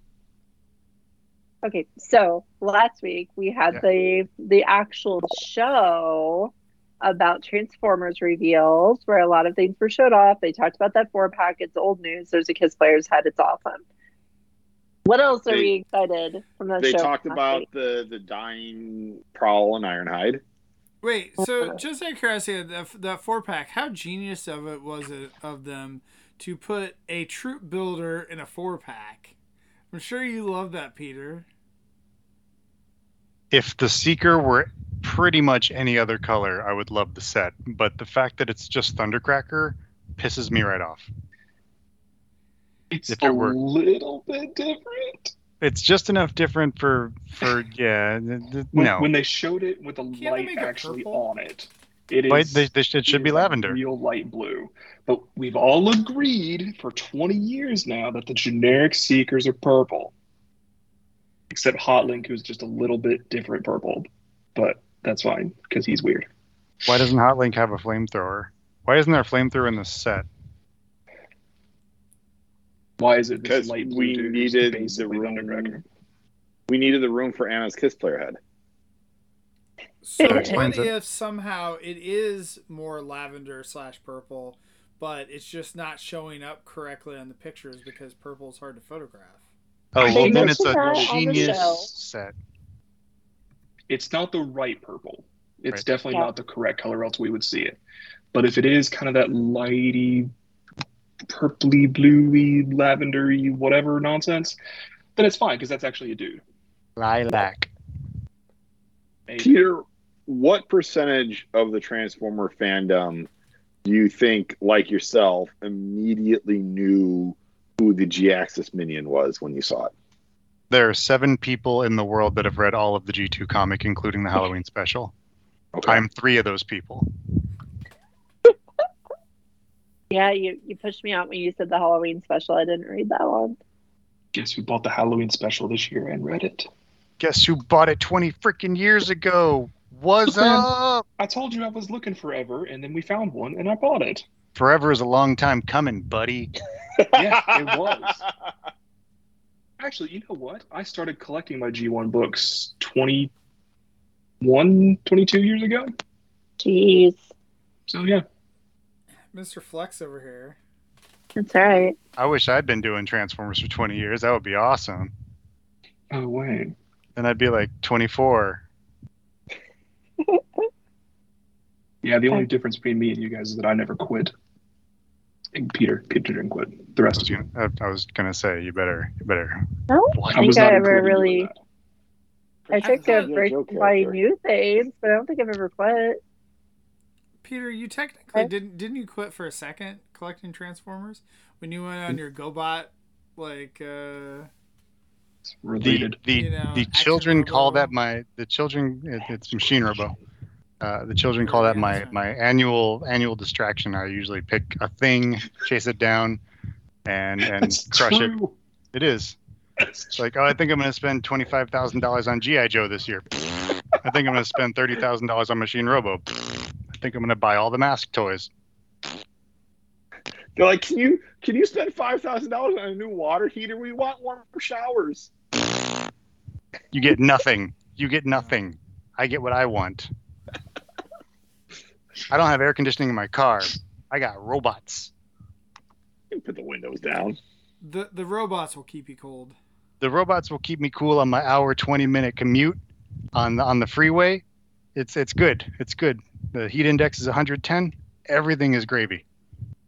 Okay, so last week we had Yeah. the the actual show about Transformers reveals where a lot of things were showed off. They talked about that four pack. It's old news. There's a Kiss Player's head. It's awesome. What else are They- we excited from the They show? talked about week? the the dying Prowl and Ironhide. Wait, so just out of curiosity, that, that four pack, how genius of it was it of them to put a troop builder in a four pack? I'm sure you love that, Peter. If the Seeker were pretty much any other color, I would love the set. But the fact that it's just Thundercracker pisses me right off. It's If a it were- little bit different. It's just enough different for for yeah. th- th- When, no, when they showed it with the Can't light actually purple? on it, it is. Light- they, they should, it it should be lavender. real light blue. But we've all agreed for 20 years now that the generic Seekers are purple. Except Hotlink, who's just a little bit different purple. But that's fine, because he's weird. Why doesn't Hotlink have a flamethrower? Why isn't there a flamethrower in the set? Why is it Because this light blue we needed the room. We needed the room for Anna's Kiss Player head. So what *laughs* it. if somehow it is more lavender slash purple, but it's just not showing up correctly on the pictures because purple is hard to photograph? Oh, They well, then it's a that on the show. genius set. It's not the right purple. It's Right. definitely Yeah. not the correct color, else we would see it. But if it is kind of that lighty, purpley, bluey, lavendery, whatever nonsense, then it's fine because that's actually a dude. Lilac. Maybe. Peter, what percentage of the Transformer fandom do you think, like yourself, immediately knew who the G Axis minion was when you saw it? There are seven people in the world that have read all of the G2 comic, including the Halloween special. Okay. I'm three of those people. Yeah, you, you pushed me out when you said the Halloween special. I didn't read that one. Guess who bought the Halloween special this year and read it? Guess who bought it 20 freaking years ago? What's Man. up? I told you I was looking forever, and then we found one, and I bought it. Forever is a long time coming, buddy. *laughs* Yeah, it was. Actually, you know what? I started collecting my G1 books 21, 22 years ago. Jeez. So yeah, Mr. Flex over here. That's all right. I wish I'd been doing Transformers for 20 years. That would be awesome. oh wait, Then I'd be like 24. *laughs* yeah. The only difference between me and you guys is that I never quit. And Peter, Peter didn't quit. The rest of you. I, I was gonna say you better, you better. I don't What? think I ever really. I took a you were a break joke to buy new things, but I don't think I've ever quit. Peter, you technically Okay. didn't didn't you quit for a second collecting Transformers when you went on your GoBot like uh It's The the You know, the Action children call that my the children. It, it's Machine Robo. Uh, the children call that my my annual annual distraction. I usually pick a thing, chase it down, and and That's crush it. It is. It's like, oh, I think I'm going to spend twenty five thousand dollars on GI Joe this year. I think I'm going to spend thirty thousand dollars on Machine Robo. I think I'm going to buy all the mask toys. They're like, can you can you spend five thousand dollars on a new water heater? We want warmer showers. You get nothing. You get nothing. I get what I want. I don't have air conditioning in my car. I got robots. You can put the windows down. the the robots will keep you cold. The robots will keep me cool on my hour 20 minute commute on the, on the freeway. It's it's good. It's good. The heat index is 110. Everything is gravy.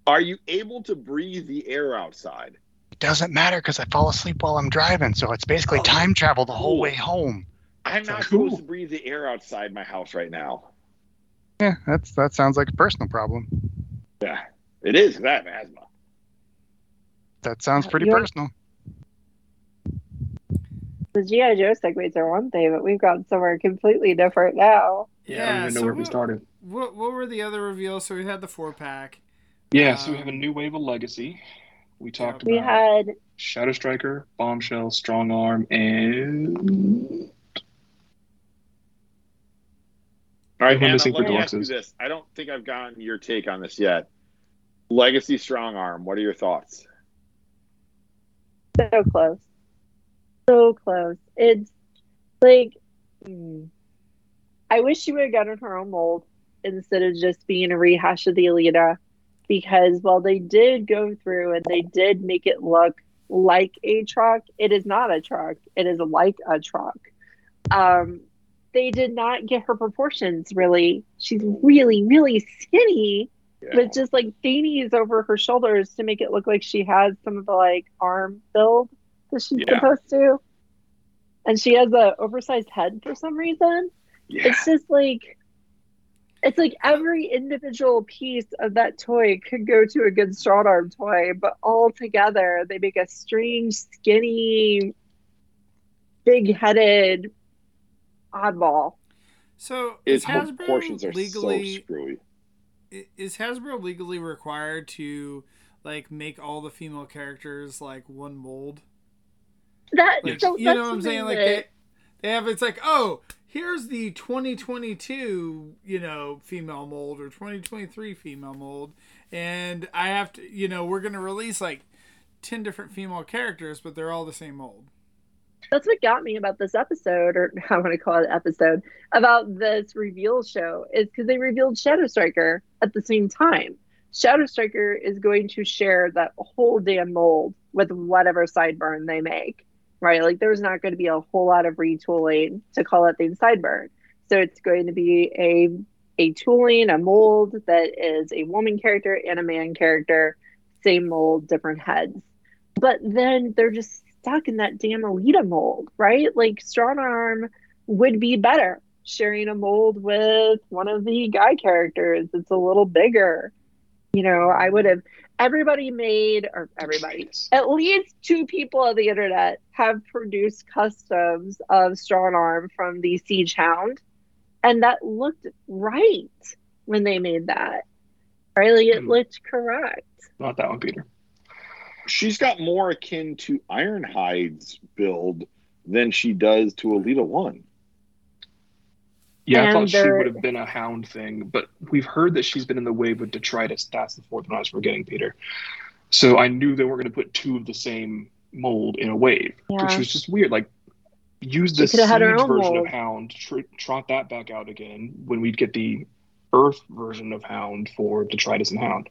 Are you able to breathe the air outside? It doesn't matter because I fall asleep while I'm driving, so it's basically Oh, time travel the whole cool. way home. I'm not Cool. supposed to breathe the air outside my house right now. Yeah, that's that sounds like a personal problem. Yeah, it is. I have asthma. That sounds uh, pretty You're- personal. The GI Joe segways are one thing, but we've gone somewhere completely different now. Yeah, I don't even know so where we started. what what were the other reveals? So we had the four pack. Yeah, so we have a Um, new wave of legacy. We talked We about had Shadow Striker, Bombshell, Strong Arm, and All right, We're Hannah, missing let for me ask you this. I don't think I've gotten your take on this yet. Legacy Strong Arm. What are your thoughts? so close. So close. It's like mm, I wish she would have gotten her own mold instead of just being a rehash of the Elita. Because while they did go through and they did make it look like a truck, it is not a truck. It is like a truck. Um, they did not get her proportions really. She's really, really skinny Yeah. with just like dainties over her shoulders to make it look like she has some of the like arm build that she's Yeah. supposed to. And she has a oversized head for some reason. yeah. It's just like it's like every individual piece of that toy could go to a good strong arm toy, but all together they make a strange, skinny, big headed oddball. So Its is Hasbro proportions are legally so screwy. is Hasbro legally required to like make all the female characters like one mold? That Like, so you know what I'm saying? Like that- they, they have it's like, oh, here's the 2022, you know, female mold or 2023 female mold, and I have to, you know, we're gonna release like 10 different female characters, but they're all the same mold. that's what got me about this episode, or *laughs* I want to call it episode, about this reveal show, is because they revealed Shadow Striker at the same time. Shadow Striker is going to share that whole damn mold with whatever sideburn they make, right? Like there's not going to be a whole lot of retooling to call that thing sideburn. So it's going to be a a tooling, a mold that is a woman character and a man character, same mold, different heads. But then they're just stuck in that damn Elita mold, right? Like Strong Arm would be better sharing a mold with one of the guy characters. It's a little bigger. You know, I would have everybody made or everybody at least two people on the internet have produced customs of Strong Arm from the Siege Hound, and that looked right when they made that. Right, like it Hmm. looked correct. Not that one, Peter. She's got more akin to Ironhide's build than she does to Elita One. Yeah, I thought she would have been a hound thing, but we've heard that she's been in the wave with detritus. That's the fourth one I was forgetting, Peter. So I knew they weren't going to put two of the same mold in a wave, which was just weird. Like, use She the could have had her siege own version mold. of hound, tr- trot that back out again when we'd get the earth version of hound for detritus and hound.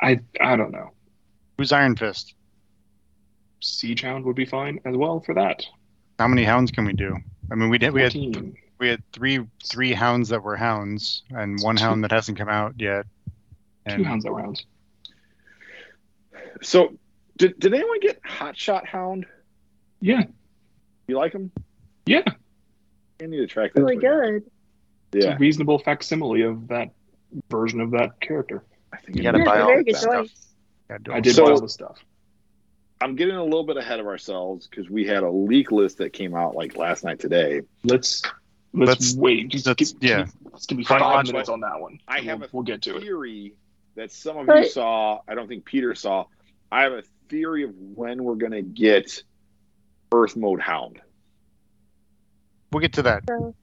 I I don't know. Who's Iron Fist? Siege hound would be fine as well for that. How many hounds can we do? I mean, we did. We had 14. We had three three hounds that were hounds, and one hound that hasn't come out yet. two hounds that were hounds. So, did, did anyone get Hot Shot Hound? Yeah, You like him? yeah. I need to track that. Really good. It's Yeah, a reasonable facsimile of that version of that character. I think You it gotta buy a all very that stuff. yeah, I did So- buy all the stuff. I'm getting a little bit ahead of ourselves because we had a leak list that came out like last night today. Let's let's, Let's- wait. Just let's- give, yeah. It's gonna be five fine. minutes on that one. I and have we'll, a we'll get to it. Theory that some of you But- saw. I don't think Peter saw. I have a theory of when we're gonna get Earth Mode Hound. We'll get to that. So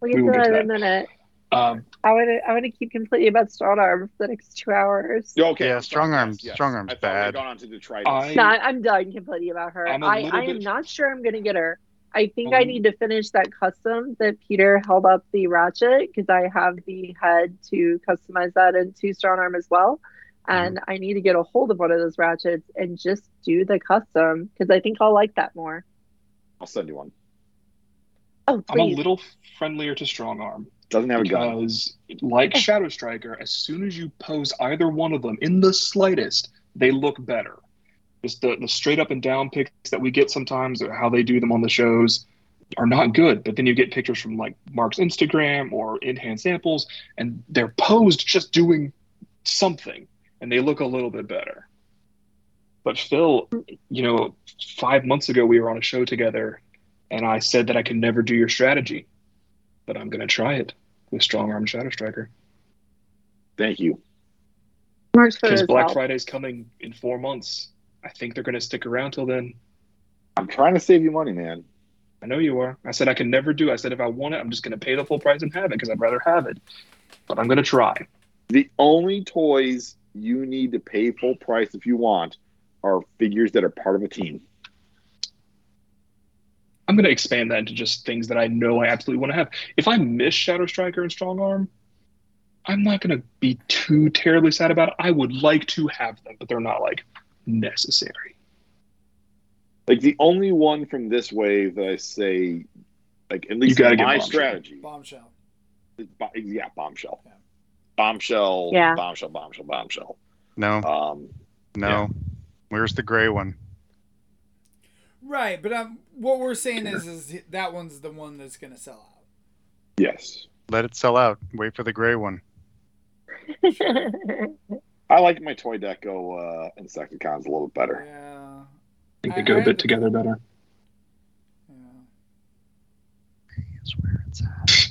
we'll get will to get to that in a minute. Um, I want to I want to keep complaining about strong arm for the next two hours. Okay, Yeah, I'm strong sorry, arms- strong arms I thought we had bad. gone on to Detritus. I- No, I'm done complaining about her. I'm a I, little I am bit- not sure I'm gonna get her. I think I Um, need to finish that custom that Peter held up the ratchet because I have the head to customize that into strong arm as well. And I need to get a hold of one of those ratchets and just do the custom because I think I'll like that more. I'll send you one. Oh, I'm a little friendlier to strong arm Doesn't have a gun. because, like Shadow Striker, as soon as you pose either one of them in the slightest, they look better. Just the, the straight up and down pics that we get sometimes, or how they do them on the shows, are not good. But then you get pictures from like Mark's Instagram or in hand samples, and they're posed just doing something, and they look a little bit better. But Phil, you know, five months ago we were on a show together, and I said that I could never do your strategy, but I'm gonna try it with Strong Arm Shadow Striker Thank you. Mark's because Black help. Friday's coming in four months. I think they're gonna stick around till then. I'm trying to save you money, man. I know you are. I said I can never do. I said if I want it, I'm just gonna pay the full price and have it because I'd rather have it. But I'm gonna try. The only toys you need to pay full price if you want are figures that are part of a team. I'm gonna expand that into just things that I know I absolutely want to have. If I miss Shadow Striker and Strong Arm, I'm not gonna be too terribly sad about it. I would like to have them, but they're not like necessary. Like the only one from this wave that I say, like at least gotta get my Bombshell. strategy, Bombshell. yeah, bombshell, Yeah. bombshell, Yeah. bombshell, bombshell, bombshell. No, Um, no. Where's the gray one? Right, but um, what we're saying is, is that one's the one that's gonna sell out. yes, Let it sell out. Wait for the gray one. *laughs* I like my toy deco uh, Insecticons a little bit better. Yeah. I think I- they go a bit together better. yeah. That's where it's at.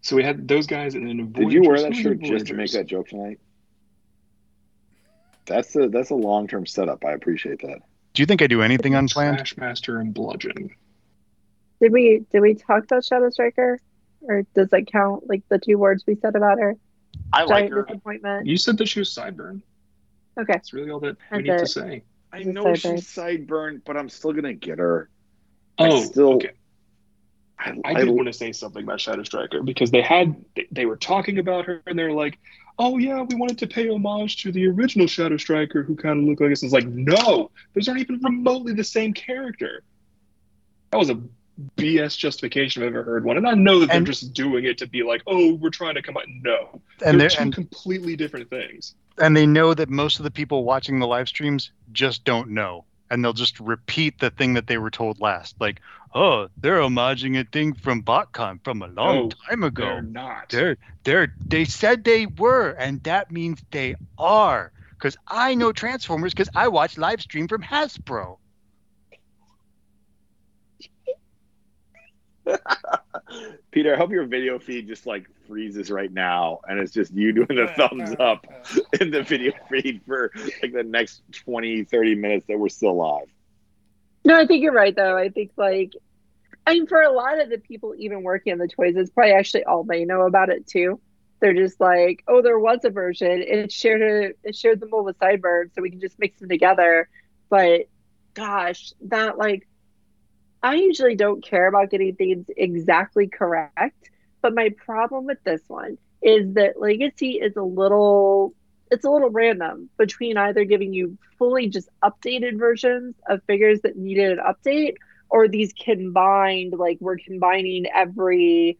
So we had those guys, and then Did you wear that shirt just to make that joke tonight? That's a that's a long term setup. I appreciate that. Do you think I do anything unplanned? Trashmaster and Bludgeon. did we did we talk about Shadow Striker? Or does that count like the two words we said about her? I like Giant her. disappointment. You said that she was sideburn. Okay. That's really all that we That's need to say. I know sideburn. she's sideburn, but I'm still gonna get her. I Oh, still- okay. I, I I- did want to say something about Shadow Striker because they had they, they were talking about her and they're like, "Oh yeah, we wanted to pay homage to the original Shadow Striker who kind of looked like this." It's like, no, those aren't even remotely the same character. That was a BS justification I've ever heard one, and I know that they're just doing it to be like, "Oh, we're trying to come out." No, And they're they two and, completely different things. and they know that most of the people watching the live streams just don't know, and they'll just repeat the thing that they were told last. Like, oh, they're homaging a thing from BotCon from a long No, time ago. They're not. They're they're they said they were, and that means they are. Because I know Transformers because I watch live stream from Hasbro. *laughs* Peter, I hope your video feed just like freezes right now, and it's just you doing the thumbs up in the video feed for like the next 20, 30 minutes that we're still live. No, I think you're right though. I think like I mean, for a lot of the people even working on the toys, it's probably actually all they know about it too. They're just like, oh, there was a version. and It shared a, it shared the mold with Sideburns, so we can just mix them together. But gosh, that like, I usually don't care about getting things exactly correct. But my problem with this one is that Legacy is a little it's a little random between either giving you fully just updated versions of figures that needed an update or these combined like we're combining every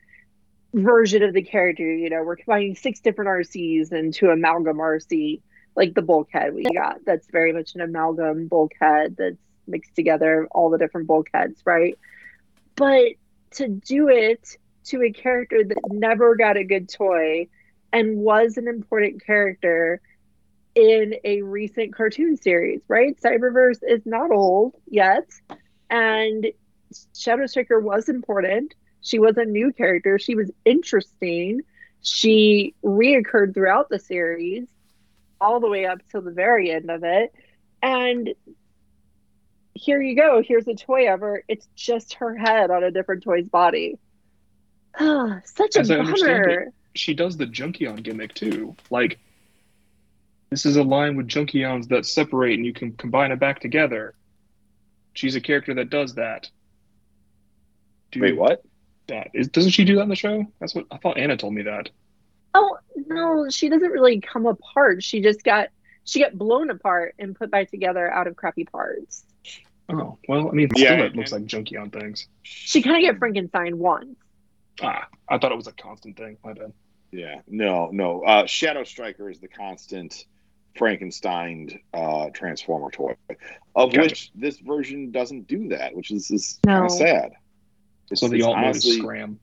version of the character you know we're combining six different Arcees into amalgam Arcee like the bulkhead we got that's very much an amalgam bulkhead that's mixed together all the different bulkheads right but to do it to a character that never got a good toy and was an important character in a recent cartoon series, right? Cyberverse is not old yet, and Shadow Striker was important. She was a new character. She was interesting. She reoccurred throughout the series, all the way up till the very end of it. And here you go. Here's a toy ever. It's just her head on a different toy's body. *sighs* Such a As bummer. it, she does the Junkion gimmick too. Like, this is a line with Junkions that separate and you can combine it back together. She's a character that does that. Do Wait, what? That is, doesn't she do that in the show? That's what I thought. Anna told me that. Oh no, she doesn't really come apart. She just got she got blown apart and put back together out of crappy parts. Oh well, I mean, Yeah, still it looks like Junkion things. She kind of get Frankenstein once. Ah, I thought it was a constant thing. My bad. Yeah, no, no. Uh, Shadow Striker is the constant Frankenstein uh, Transformer toy, of Gotcha. which this version doesn't do that, which is, is No. kind of sad. It's, So the it's alt honestly- is Scram.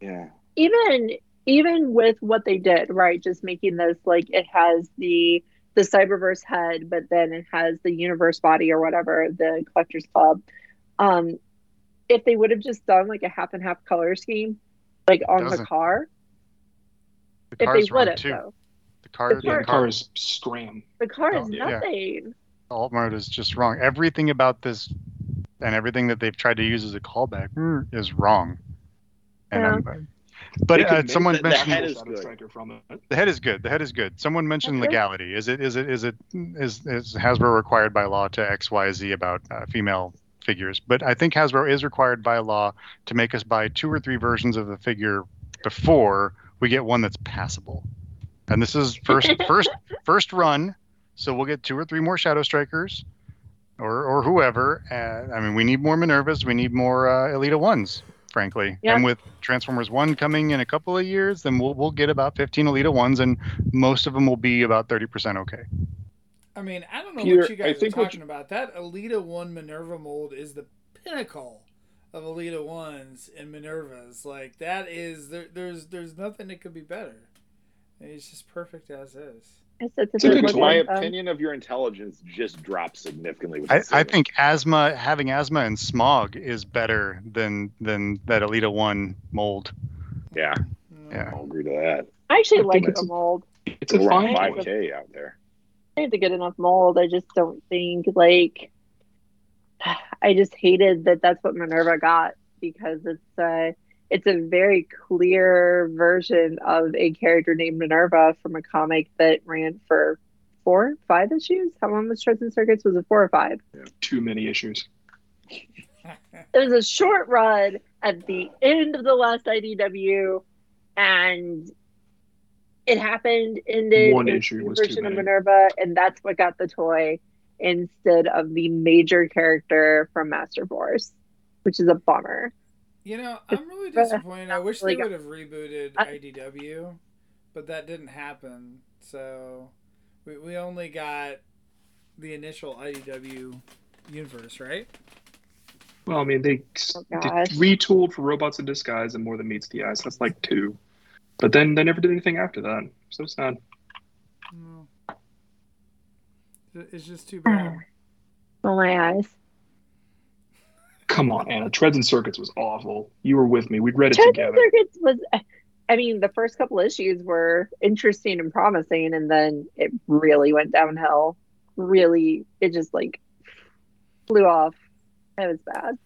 Yeah, Even even with what they did, right? Just making this like it has the the Cyberverse head, but then it has the universe body or whatever, the collector's club. Um if they would have just done like a half and half color scheme, like on the Doesn't. car, The if they car's would wrong have too. though. The car, The Yeah, the the car- car is Scram. The car is Oh, yeah. nothing. alt mode is just wrong. Everything about this and everything that they've tried to use as a callback mm, is wrong. And Yeah. I'm- but uh, someone the- the mentioned head is good. Striker from it. the head is good. The head is good. Someone mentioned Okay. legality. Is it is it is it is is Hasbro required by law to X Y Z about uh, female figures? But I think Hasbro is required by law to make us buy two or three versions of the figure before we get one that's passable. And this is first *laughs* first first run, so we'll get two or three more Shadow Strikers, or or whoever. Uh, I mean, we need more Minervas. We need more uh, Elita ones, frankly. Yeah. And with Transformers One coming in a couple of years, then we'll we'll get about 15 Elita ones, and most of them will be about 30% okay. I mean, I don't know Peter, what you I guys are think what talking about. That Elita 1 Minerva mold is the pinnacle of Elita 1s and Minervas. Like, that is, there, there's there's nothing that could be better. It's just perfect as is. It's, it's, It's a good look my at them. opinion of your intelligence just dropped significantly. With I, I think asthma, having asthma and smog is better than than that Elita One mold. Yeah. Yeah. I'll agree to that. I actually I like the mold. It's a We're around five k out there. I think it's a good enough mold. I just don't think like *sighs* I just hated that that's what Minerva got because it's uh it's a very clear version of a character named Minerva from a comic that ran for four, five issues. How long was Treads and Circuits? Was it four or five? Too many issues. *laughs* It was a short run at the end of the last IDW, and it happened ended One in issue the was too version of. Minerva, and that's what got the toy instead of the major character from Master Force, which is a bummer. You know, I'm really disappointed. I wish they would have rebooted IDW, but that didn't happen. So we, we only got the initial IDW universe, right? Well, I mean, they, Oh, they retooled for Robots in Disguise and More Than Meets the Eyes. That's like two. But then they never did anything after that. So sad. No. It's just too bad. *sighs* Oh my eyes. Come on, Anna. Treads and Circuits was awful. You were with me. We'd read it Treads and together. Circuits was. I mean, the first couple issues were interesting and promising, and then it really went downhill. Really, it just like flew off. It was bad.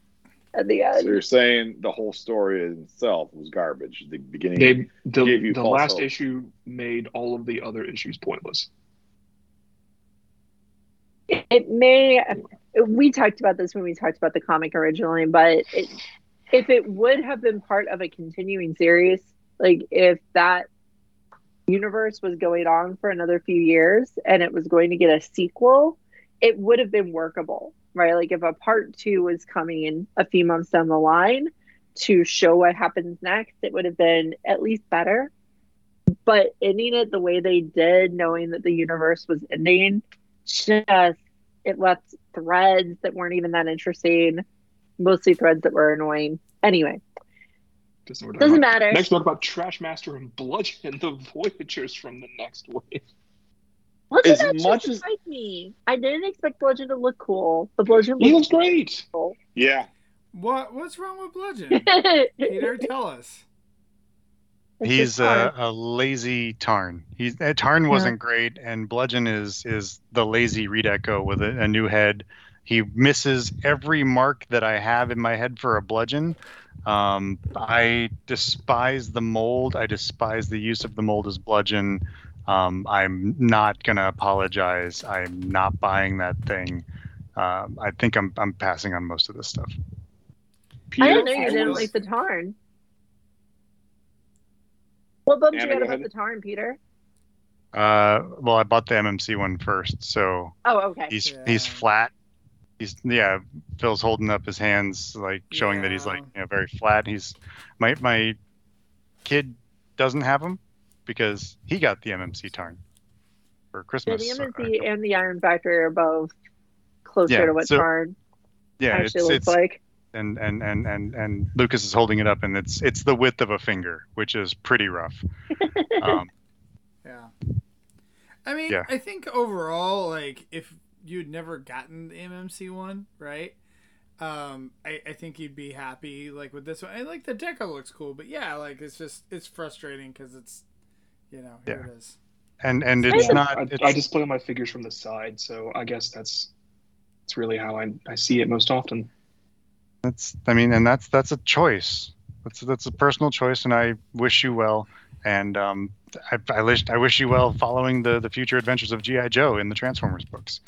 at the So end. you're saying the whole story itself was garbage. The beginning. They Gave the, you the last hope. issue made all of the other issues pointless. It may. We talked about this when we talked about the comic originally, but it, if it would have been part of a continuing series, like if that universe was going on for another few years and it was going to get a sequel, it would have been workable, right? Like if a part two was coming in a few months down the line to show what happens next, it would have been at least better. But ending it the way they did, knowing that the universe was ending, just it left threads that weren't even that interesting, mostly threads that were annoying. Anyway, Just what doesn't matter. Next, talk about Trashmaster and Bludgeon, *laughs* the Voyagers from the next wave. Bludgeon As actually much as- surprised me. I didn't expect Bludgeon to look cool, but Bludgeon He looks looks great. cool. Yeah. What what's wrong with Bludgeon? *laughs* Peter, tell us. It's He's just a, a lazy Tarn. He's uh, Tarn wasn't great, and Bludgeon is is the lazy Reed Echo with a, a new head. He misses every mark that I have in my head for a Bludgeon. Um, I despise the mold. I despise the use of the mold as Bludgeon. Um, I'm not gonna apologize. I'm not buying that thing. Um, I think I'm I'm passing on most of this stuff. I didn't know you didn't like the Tarn. What bummed Anna, you out about ahead. the Tarn, Peter? Uh, well, I bought the MMC one first, so Oh, okay. he's Yeah. he's flat. He's yeah. Phil's holding up his hands, like showing that he's like you know very flat. He's my my kid doesn't have him because he got the MMC Tarn for Yeah, Christmas. the so- MMC and the Iron Factory are both closer Yeah, to what so- Tarn yeah, it's, actually looks it's like. And, and and and and Lucas is holding it up, and it's it's the width of a finger, which is pretty rough. *laughs* um, Yeah. I mean, Yeah. I think overall, like, if you'd never gotten the MMC one, right? Um, I, I think you'd be happy, like, with this one. I like the deco looks cool, but yeah, like, it's just, it's frustrating because it's, you know, here Yeah. it is. and and it's I- not. I, It's, I display my figures from the side, so I guess that's that's really how I, I see it most often. That's I mean, and that's that's a choice. That's that's a personal choice, and I wish you well. And um, I, I wish I wish you well following the the future adventures of GI Joe in the Transformers books.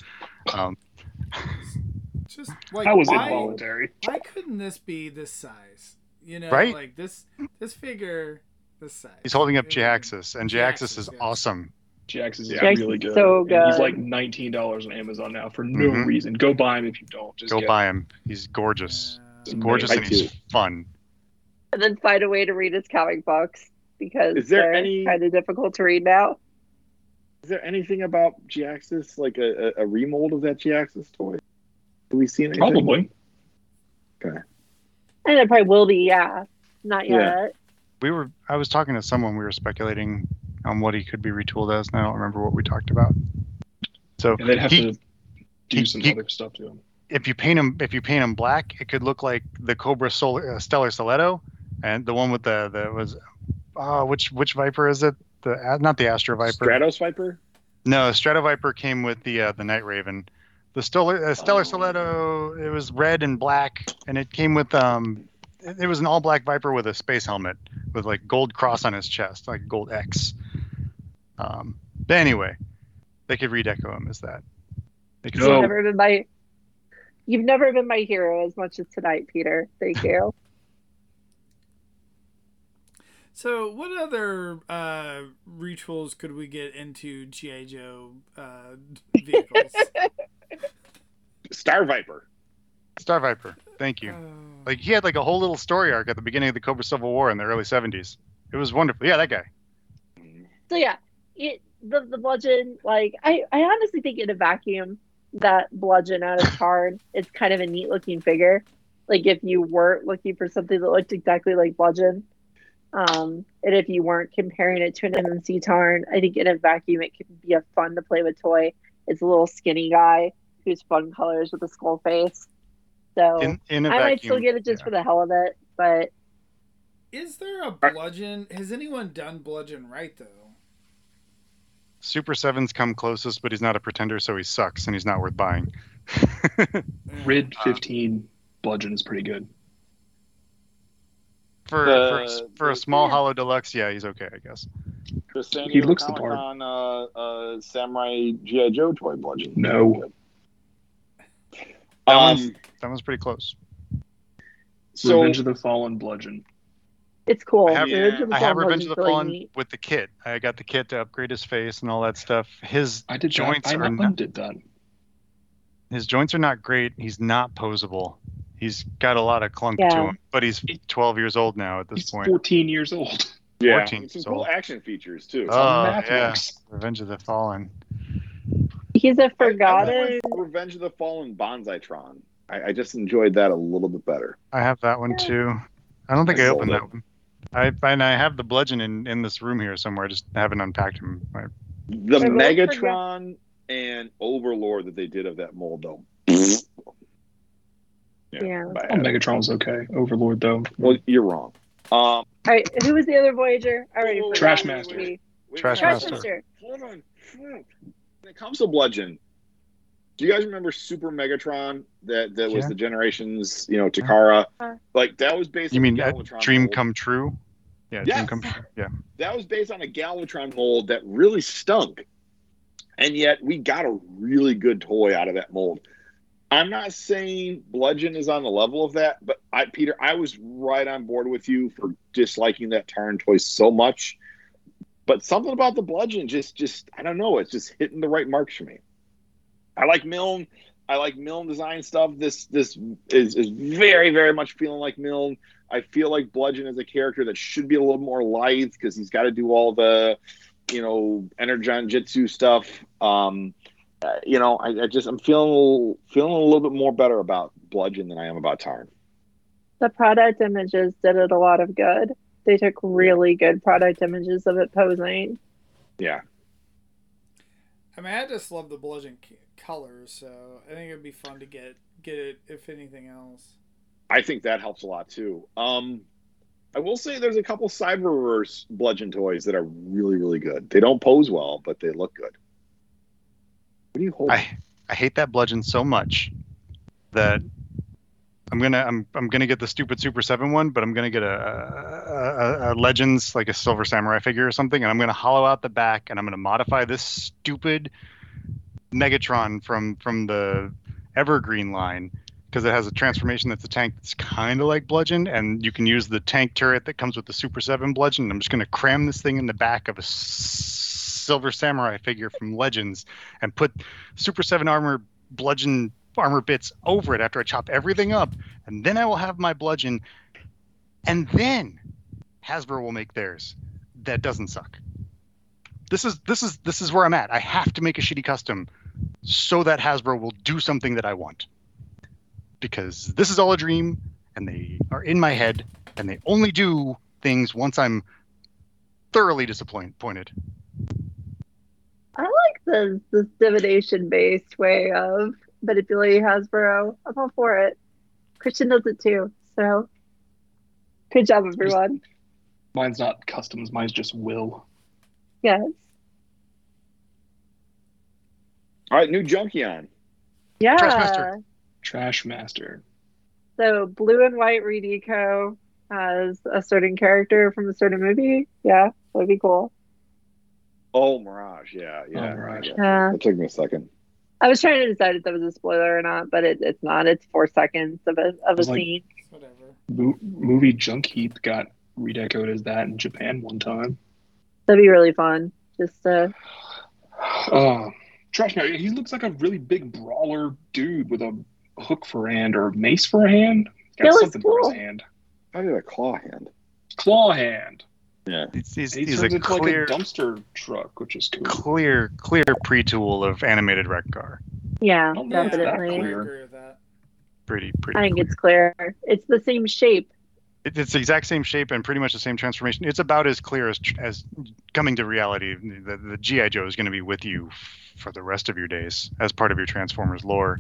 Um, Just, like, That was why, involuntary. why couldn't this be this size? You know, Right? like, this, this figure, this size. he's holding up It- Jhiaxus, and Jhiaxus is Jhiaxus, yes. awesome. Jax is Yeah. Jax really good. so And he's like nineteen dollars on Amazon now for no Mhm. reason. Go buy him if you don't. Just Go get buy him. He's gorgeous. Yeah. He's gorgeous, and he's fun. and then find a way to read his comic books because Is there they're any- kind of difficult to read now. Is there anything about Jhiaxus, like a, a, a remold of that Jhiaxus toy? Have we seen anything? Probably. Okay. And it probably will be, yeah. Not yet. Yeah. We were. I was talking to someone. We were speculating on what he could be retooled as. And I don't remember what we talked about. So And they'd have he- to do he- some he- other stuff to him. If you paint him if you paint him black, it could look like the Cobra Solar, uh, Stellar Stiletto, and the one with the the was, uh, which which Viper is it? The uh, not the Astro Viper. Stratos Viper? No, Strato Viper came with the uh, the Night Raven. The Stellar uh, Stellar Oh. Stiletto it was red and black, and it came with um, it, it was an all black Viper with a space helmet with like gold cross on his chest, like gold X. Um, but anyway, they could redeco him as that. They could No. You've Oh. never been my You've never been my hero as much as tonight, Peter. Thank you. *laughs* So, what other uh, retools could we get into GI Joe uh, vehicles? *laughs* Star Viper. Star Viper. Thank you. Uh, Like he had like a whole little story arc at the beginning of the Cobra Civil War in the early '70s. It was wonderful. Yeah, that guy. so yeah, it, the the bludgeon. Like I, I honestly think in a vacuum that bludgeon out of Tarn It's kind of a neat looking figure. Like if you weren't looking for something that looked exactly like bludgeon, um, and if you weren't comparing it to an MMC Tarn, I think in a vacuum it could be a fun to play with toy. It's a little skinny guy who's fun colors with a skull face. So In in a I might still get it just yeah. for the hell of it, but is there a bludgeon? Has anyone done bludgeon right though? Super Sevens come closest, but he's not a pretender, so he sucks and he's not worth buying. *laughs* Rid Uh, 15 bludgeon is pretty good. For for, a s- The- a the- small Hollow Deluxe, yeah, he's okay, I guess. The San He Diego looks the part. Comic-Con, uh, uh, Samurai GI Joe toy bludgeon. No. That Um, one's that one's pretty close. so Revenge of the Fallen Bludgeon. It's cool. I have- Revenge of the I have Fallen Revenge of the Bludgeon's really Fallen neat. with the kit. I got the kit to upgrade his face and all that stuff. His I did joints that. I are not, not, did that. his joints are not great. He's not posable. He's got a lot of clunk to Yeah. him, but he's 12 years old now at this He's point. 14 years old. yeah, 14, some so- cool action features too. Oh, yeah. Revenge of the Fallen. He's a went forgotten. with Revenge of the Fallen Banzai-Tron. I, I just enjoyed that a little bit better. I have that one too. I don't think I I, opened it. that one. I and I have the bludgeon in, in this room here somewhere. I just haven't unpacked him. I- The I Megatron and Overlord that they did of that mold, though. Yeah. Oh, bad. Megatron was okay. Overlord, though. Well, you're wrong. Um, All right, who was the other Voyager? I already Whoa, whoa. Trash Master. wait, wait, Trash Trash Master. Master. Hold on. When it comes to Bludgeon, do you guys remember Super Megatron that, that was the Generations, you know, Takara? Uh. Like, that was based You mean a Galvatron Dream mold. Come True? Yeah, Yes. Dream Come True. Yeah. that was based on a Galvatron mold that really stunk. And yet we got a really good toy out of that mold. I'm not saying Bludgeon is on the level of that, but I Peter, I was right on board with you for disliking that Tarn toy so much. But something about the Bludgeon just just I don't know, it's just hitting the right marks for me. I like Milne. I like Milne design stuff. This this is, is very, very much feeling like Milne. I feel like Bludgeon is a character that should be a little more lithe because he's got to do all the, you know, Energon Jitsu stuff. Um, uh, you know, I, I just I'm feeling a little, feeling a little bit more better about Bludgeon than I am about Tarn. The product images did it a lot of good. They took really good product images of it posing. Yeah, I mean, I just love the bludgeon c- colors, so I think it'd be fun to get get it if anything else. I think that helps a lot too. Um, I will say there's a couple Cyberverse Bludgeon toys that are really, really good. They don't pose well, but they look good. What do you hold? I I hate that bludgeon so much that I'm gonna I'm I'm gonna get the stupid Super Seven one, but I'm gonna get a, a, a, a Legends like a Silver Samurai figure or something, and I'm gonna hollow out the back, and I'm gonna modify this stupid Megatron from from the Evergreen line because it has a transformation that's a tank that's kind of like bludgeon, and you can use the tank turret that comes with the Super Seven bludgeon. I'm just gonna cram this thing in the back of a s- Silver Samurai figure from Legends and put Super 7 armor bludgeon armor bits over it after I chop everything up, and then I will have my bludgeon, and then Hasbro will make theirs. That doesn't suck. This is this is this is where I'm at. I have to make a shitty custom so that Hasbro will do something that I want. Because this is all a dream, and they are in my head, and they only do things once I'm thoroughly disappointed. I like the this divination based way of manipulating Hasbro. I'm all for it. Christian does it too. So good job, everyone. Mine's not customs. Mine's just will. Yes. All right, new Junkion. Yeah. Trash Master. Trash Master. So blue and white redeco as a certain character from a certain movie. Yeah, that'd be cool. Oh, Mirage. Yeah, oh, yeah. Oh, Mirage. Yeah. That took me a second. I was trying to decide if that was a spoiler or not, but it, it's not. It's four seconds of a of a like- scene. Whatever. Mo- movie Junk Heap got redecoed as that in Japan one time. That'd be really fun. Just uh, Uh, Trash Master. He looks like a really big brawler dude with a hook for a hand or a mace for a hand. He's got looks something for cool. his hand. I did a claw hand. Claw hand. Yeah. He's, he's, He he's a clear, like a dumpster truck, which is cool. clear, clear pre-tool of animated Wreck-Gar. yeah, don't know if it's that definitely. I clear. agree with that. Pretty, pretty. I think clear. it's clear. It's the same shape. It- it's the exact same shape and pretty much the same transformation. It's about as clear as as coming to reality. The, the GI Joe is going to be with you for the rest of your days as part of your Transformers lore.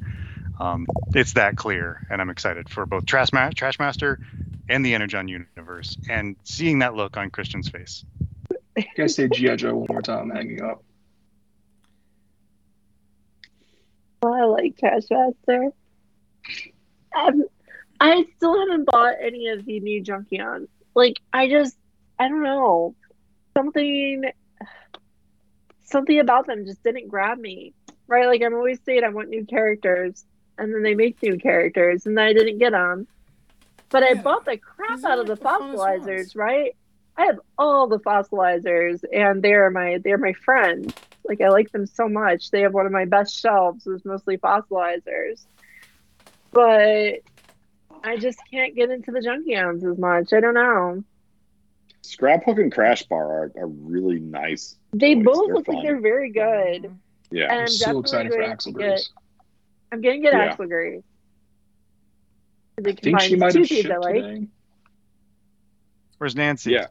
Um, it's that clear, and I'm excited for both Trash, Ma- Trash Master and the Energon universe, and seeing that look on Christian's face. You guys say G.I. Joe one more time, I'm hanging up. Oh, I like Trash Master. Um, I still haven't bought any of the new Junkions. Like I just I don't know. Something something about them just didn't grab me. Right? Like I'm always saying I want new characters and then they make new characters and I didn't get them. But I bought the crap out of the the fossilizers, right? I have all the fossilizers and they're my they're my friends. Like I like them so much. They have one of my best shelves is mostly fossilizers. But I just can't get into the Junkions as much. I don't know. Scraphook and Crash Bar are, are really nice. They Boys, both they're look like they're very good. Yeah. And I'm I'm so excited for going Axel to Grease. I'm gonna get Yeah. Axel Grease. I think she might have shipped like. today. Where's Nancy? Yeah.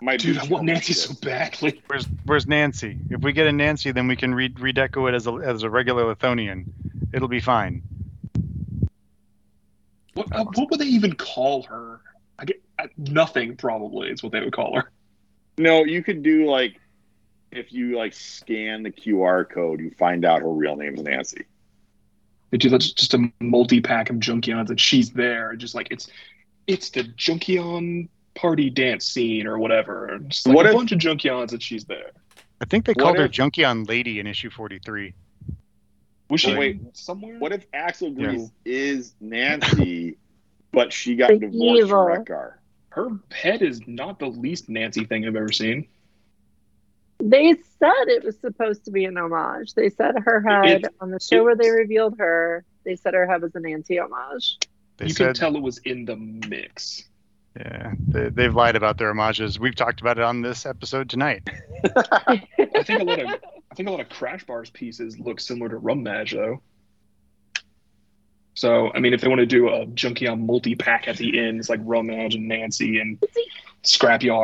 My Dude, I want Nancy so badly. Where's Where's Nancy? If we get a Nancy, then we can re- redeco it as a as a regular Lithonian. It'll be fine. What uh, what would they even call her? I get uh, nothing. Probably is what they would call her. No, you could do like if you like scan the QR code, you find out her real name's Nancy. They do that's just a multi pack of Junkions and she's there. Just like it's it's the Junkion party dance scene or whatever. Just like What a if- bunch of Junkions and she's there. I think they What called her if- Junkion Lady in issue 43. Was she Wait, somewhere? What if Axel Yeah. Is Nancy, but she got The divorced evil. from Wreck-Gar? her head is not the least Nancy thing I've ever seen. They said it was supposed to be an homage. They said her head It- on the show where they revealed her. They said her head was a Nancy homage. They you said, can tell it was in the mix. Yeah, they, they've lied about their homages. We've talked about it on this episode tonight. *laughs* I think a lot of I think a lot of Crash Bars pieces look similar to Rum Madge though. So I mean, if they want to do a Junkion multi pack at the end, it's like Rum Madge and Nancy and See,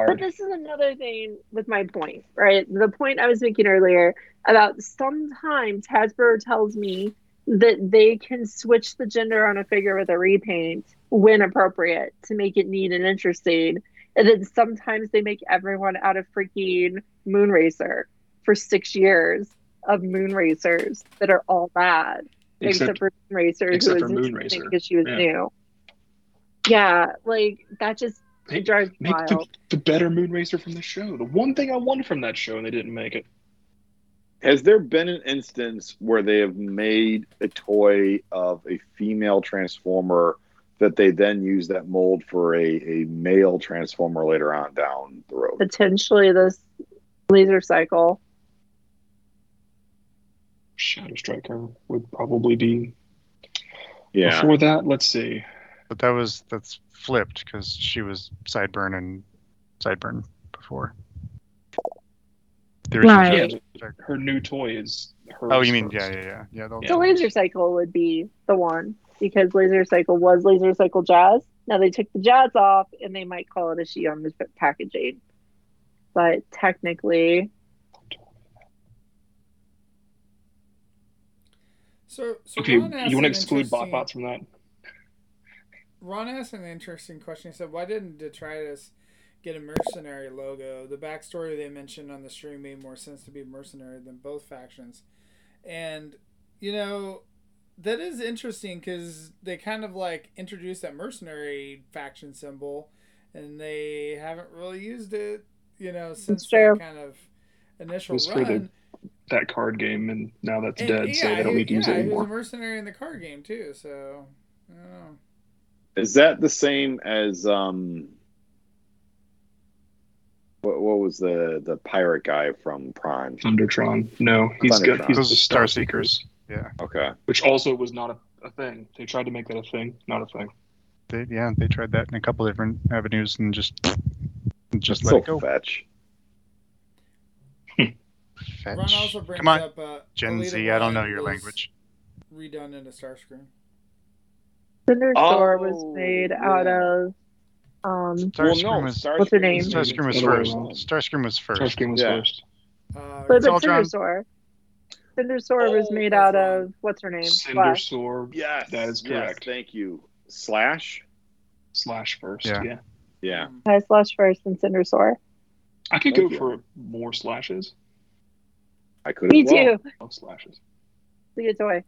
But this is another thing with my point, right? The point I was making earlier about sometimes Hasbro tells me that they can switch the gender on a figure with a repaint when appropriate to make it neat and interesting. And then sometimes they make everyone out of freaking Moonracer for six years of Moonracers that are all bad, except, Except for Moonracer, who except was for interesting Moonracer. because she was Yeah. new. Yeah, like that just make, drives me make the, wild. the better Moonracer from the show. The one thing I wanted from that show and they didn't make it. Has there been an instance where they have made a toy of a female transformer that they then use that mold for a, a male transformer later on down the road? potentially this laser cycle. Shadow Striker would probably be Yeah. before that. Let's see. But that was that's flipped because she was sideburn and sideburn before. The Right. Yeah, her new toy is her. Oh, you mean yeah, yeah, yeah, yeah. they'll- Yeah. So laser cycle would be the one because laser cycle was laser cycle jazz. Now they took the jazz off and they might call it a she on the packaging. But technically, So, so Okay, you want to exclude interesting- BotBots from that? Ron asked an interesting question. He said, "Why didn't Detritus get a mercenary logo? The backstory they mentioned on the stream made more sense to be mercenary than both factions." And you know, that is interesting because they kind of like introduced that mercenary faction symbol, and they haven't really used it. You know, since true. that kind of initial was for the run. That card game, and now that's And, dead, so they don't need to use it yeah, he was a anymore. mercenary in the card game too. So, I don't know. Is that the same as um what, what was the the pirate guy from Prime? Thundertron. No, he's good. He's Those the are Star Star Seekers. Seekers, Yeah, Okay. which also was not a, a thing. They tried to make that a thing, not a thing. they yeah they tried that in a couple different avenues and just just let so it go. fetch. Fetch. Ron also brings Come on, up uh, Gen Alita Z. I don't know your language. Redone into Starscream. Thunderstorm was Oh, made yeah. out of um Starscream was Starscream What's her name? was- Starscream was first. around. Starscream was first. Starscream was Yeah. first. Uh, but, It's all but drawn- Cindersaur. Cindersaur was Oh, made out right. of what's her name? Flash. Cindersaur Yes. That is yes, correct. thank you. Slash? slash first. Yeah. Yeah. Yeah. I slash first and Cindersaur. I could Thank go you. for more slashes. I could Me as well. too. Love slashes. It's a good toy.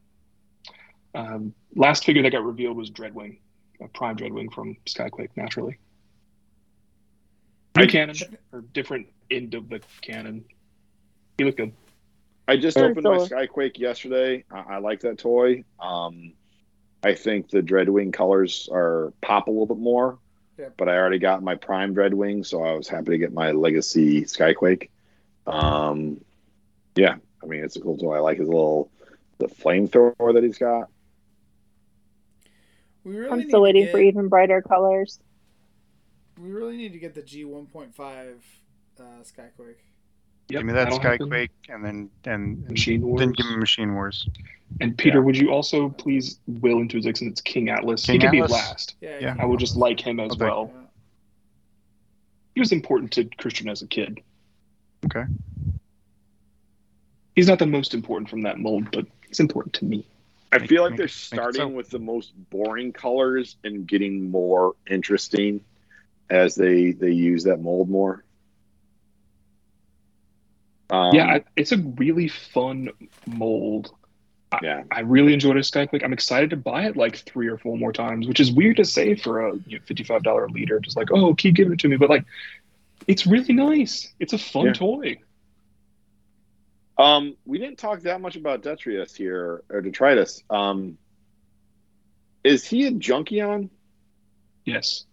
Um, last figure that got revealed was Dreadwing, a Prime Dreadwing from Skyquake, naturally. New I- canon or different end of the canon. He looked good. I just Sure, opened my Skyquake yesterday. I, I like that toy. Um, I think the Dreadwing colors are pop a little bit more. Yep. But I already got my Prime Dreadwing, so I was happy to get my Legacy Skyquake. Um, yeah, I mean it's a cool toy. I like his little the flamethrower that he's got. We really I'm still waiting get, for even brighter colors. We really need to get the G one point five uh, Skyquake. Yep, give me that that'll happen. Skyquake, and then and, and Machine Wars. then give me Machine Wars. And Peter, Yeah. would you also please will into his It's King Atlas. he King could be Atlas? last. Yeah, Yeah. I would just like him as I'll well. He was important to Christian as a kid. Okay. He's not the most important from that mold, but he's important to me. I Make- feel like make- they're starting with the most boring colors and getting more interesting as they they use that mold more. Um, yeah, I, it's a really fun mold. yeah. I really enjoyed a Skyquake. I'm excited to buy it like three or four more times, which is weird to say for a you know, $55 liter. Just like, oh, keep giving it to me. But like, it's really nice. It's a fun Yeah. toy. Um, we didn't talk that much about Detritus here or Detritus. Um, is he a Junkion? Yes,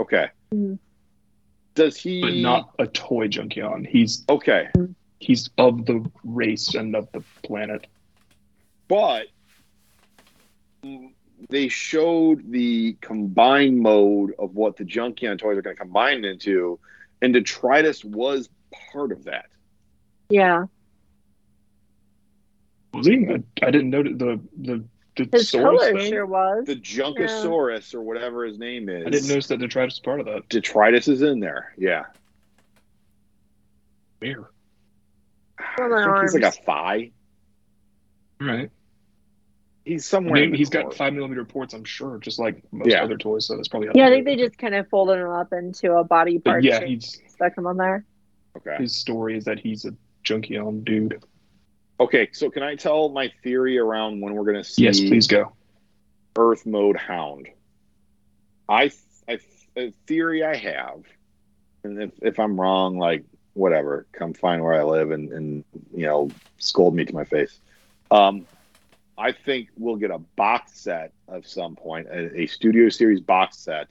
Okay. Mhm. Does he? but not a toy Junkion. He's Okay, he's of the race and of the planet. but they showed the combined mode of what the Junkion toys are going to combine into, and Detritus was part of that. Yeah. Was he? I, I didn't know the the the His color thing. sure was. The Junkosaurus or whatever his name is. I didn't notice that Detritus was part of that. Detritus is in there. Yeah. Where? I Well, think he's like a arms. phi. All right. He's somewhere. in mean, he's got core. five millimeter ports, I'm sure, just like most Yeah. other toys. So that's probably Yeah, I think they just kind of folded him up into a body But part yeah, he's stuck him on there. Okay. his story is that he's a Junkion dude. Okay, so can I tell my theory around when we're going to see Yes, please go. Earth Mode Hound? I, I, a theory I have, and if, if I'm wrong, like whatever, come find where I live and, and you know scold me to my face. Um, I think we'll get a box set of some point, a, a Studio Series box set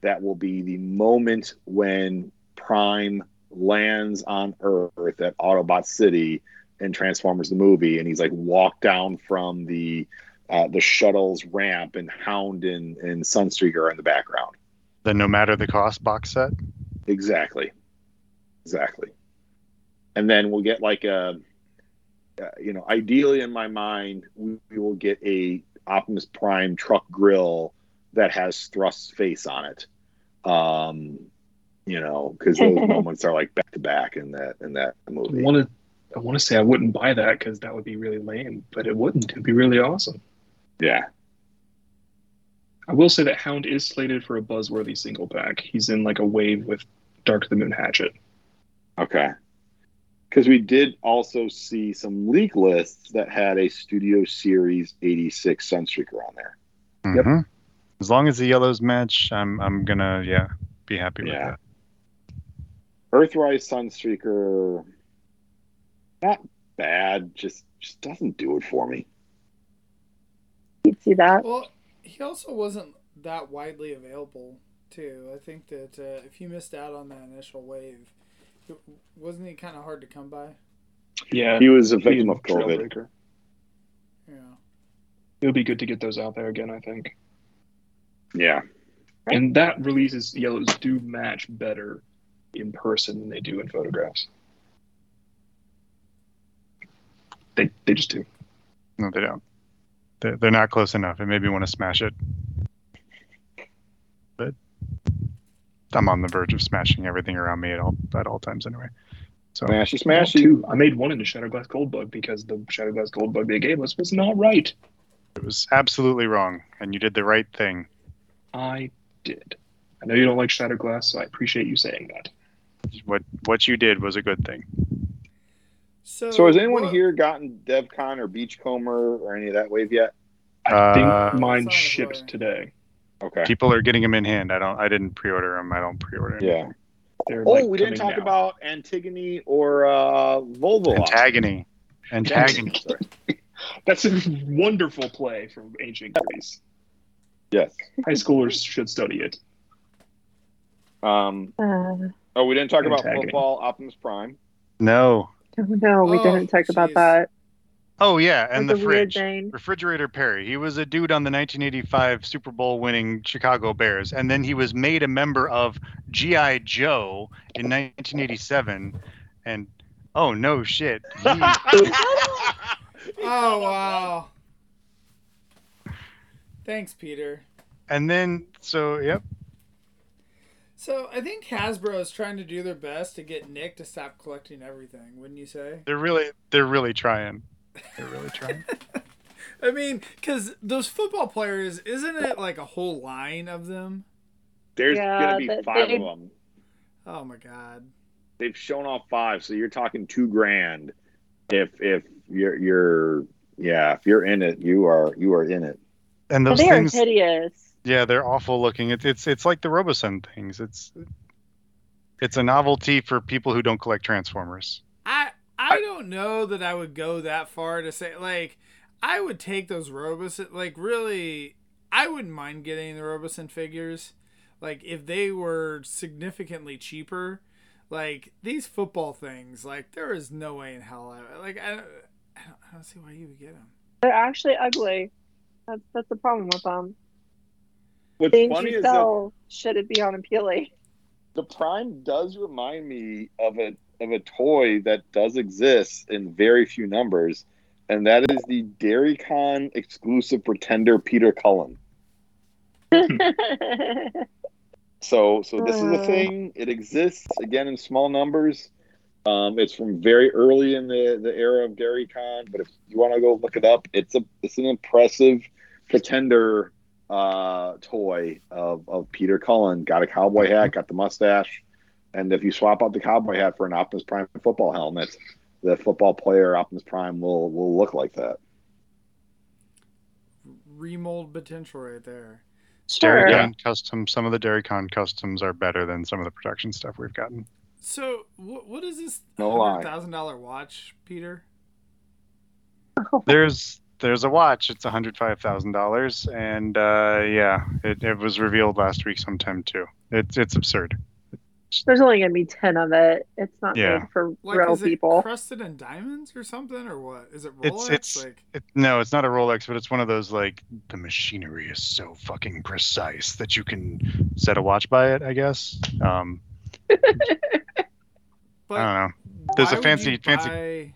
that will be the moment when Prime lands on Earth at Autobot City in Transformers the movie, and he's like walked down from the uh, the shuttle's ramp, and Hound and, and Sunstreaker are in the background. The no matter the cost box set. Exactly, exactly. And then we'll get like a, uh, you know, ideally in my mind, we, we will get a Optimus Prime truck grill that has Thrust's face on it. Um, you know, because those *laughs* moments are like back to back in that in that I movie. want to. I want to say I wouldn't buy that because that would be really lame, but it wouldn't. It'd be really awesome. Yeah. I will say that Hound is slated for a buzzworthy single pack. He's in like a wave with Dark of the Moon Hatchet. Okay. Because we did also see some leak lists that had a Studio Series 86 Sunstreaker on there. Yep. Mhm. As long as the yellows match, I'm I'm gonna yeah be happy with Yeah. that. Earthrise Sunstreaker, not bad, just just doesn't do it for me. You'd see that. Well, he also wasn't that widely available too. I think that uh, if you missed out on that initial wave, it, wasn't he kind of hard to come by? Yeah, He was a victim of COVID. trailbreaker. Yeah. It would be good to get those out there again. I think. Yeah. And that releases yellows do match better in person than they do in photographs. They they just do. No, they don't. They're, they're not close enough. It made me want to smash it. But I'm on the verge of smashing everything around me at all at all times anyway. So Smashy, Well, smashy. two. I made one in into Shattered Glass Goldbug because the Shattered Glass Goldbug they gave us was not right. it was absolutely wrong, and you did the right thing. I did. I know you don't like Shattered Glass, so I appreciate you saying that. What what you did was a good thing. So, So has anyone what- here gotten DevCon or Beachcomber or any of that wave yet? I Uh, think mine shipped right. today. Okay. People are getting them in hand. I don't. I didn't pre-order them. I don't pre-order. Yeah. anything. They're Oh, like, we didn't talk now. about Antigone or uh, Volvo. Antagony. Antagony. *laughs* That's a wonderful play from ancient Greece. Yes. High schoolers should study it. Um, Uh, oh, we didn't talk about football Optimus Prime. No. no, we Oh, didn't talk about that. Oh yeah, and That's the fridge. Refrigerator Perry. He was a dude on the 1985 Super Bowl winning Chicago Bears, and then he was made a member of GI Joe in 1987. And oh no shit, he, *laughs* Oh wow. Thanks, Peter. and then so yep, So I think Hasbro is trying to do their best to get Nick to stop collecting everything. Wouldn't you say? they're really they're really trying. They're really trying. *laughs* I mean, because those football players, isn't it like a whole line of them? There's Yeah, gonna be five they- of them. Oh my god. They've shown off five, so you're talking two grand. If if you're you're yeah, if you're in it, you are you are in it. And those they are things, hideous. yeah, they're awful looking. It's it's it's like the Robosen things. It's it's a novelty for people who don't collect Transformers. I I don't know that I would go that far to say like I would take those Robosen like really I wouldn't mind getting the Robosen figures like if they were significantly cheaper like these football things like there is no way in hell I like I, I, don't, I don't see why you would get them They're actually ugly. That's that's the problem with them. What's Things funny you is that should it be on unappealing. the Prime does remind me of a of a toy that does exist in very few numbers, and that is the Dairy Con exclusive pretender Peter Cullen. *laughs* So so this is a Uh. thing. It exists again in small numbers. Um, it's from very early in the, the era of Dairy Con, but if you want to go look it up, it's a it's an impressive pretender uh, toy of, of Peter Cullen. Got a cowboy hat, got the mustache, and if you swap out the cowboy hat for an Optimus Prime football helmet, the football player Optimus Prime will will look like that. remold potential right there Sure. Dairy custom. Some of the Dairy Con customs are better than some of the production stuff we've gotten. so what, what is this No lie. thousand dollar watch Peter *laughs* There's there's a watch. It's hundred five thousand dollars, and uh, yeah, it, it was revealed last week sometime too. It's it's absurd. There's only gonna be ten of it. It's not Yeah. made for like real is it people. crusted in diamonds or something or what is it It's- Rolex it's- like It, no, it's not a Rolex, but it's one of those like the machinery is so fucking precise that you can set a watch by it. I guess. Um, but *laughs* I don't know There's a fancy- fancy- buy-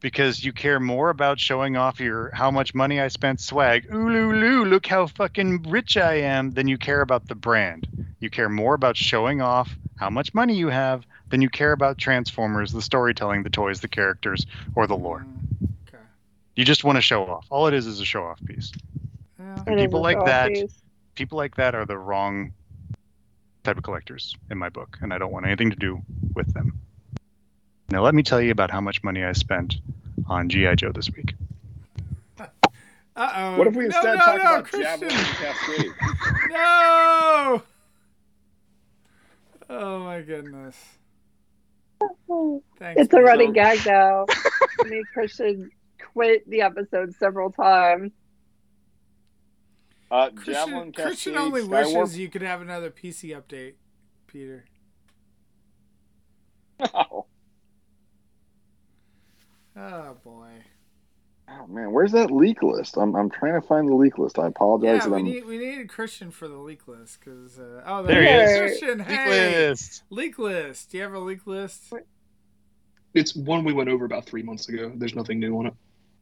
because you care more about showing off your how much money I spent swag. Ooh, loo, loo, look how fucking rich I am. Than you care about the brand. You care more about showing off how much money you have than you care about Transformers, the storytelling, the toys, the characters, or the lore. Mm, okay You just want to show off. All it is is a show off piece. yeah. And people like that- piece. People like that are the wrong type of collectors in my book, and I don't want anything to do with them. Now, let me tell you about how much money I spent on G.I. Joe this week. Uh-oh. What if we instead no, talk no, about Christian. Javelin and Cascade? *laughs* No! Oh my goodness. Thanks. It's a running gag now. *laughs* Me and Christian quit the episode several times. Uh, Christian, Javelin, Cascade, Christian only Skywarp. wishes you could have another PC update, Peter. *laughs* Oh, Oh boy. oh, man, where's that leak list? I'm, I'm trying to find the leak list. I apologize. Yeah, we I'm- need we needed Christian for the leak list because uh, oh There he there is. Christian. Leak Hey, list. leak list. Do you have a leak list? It's one we went over about three months ago. There's nothing new on it.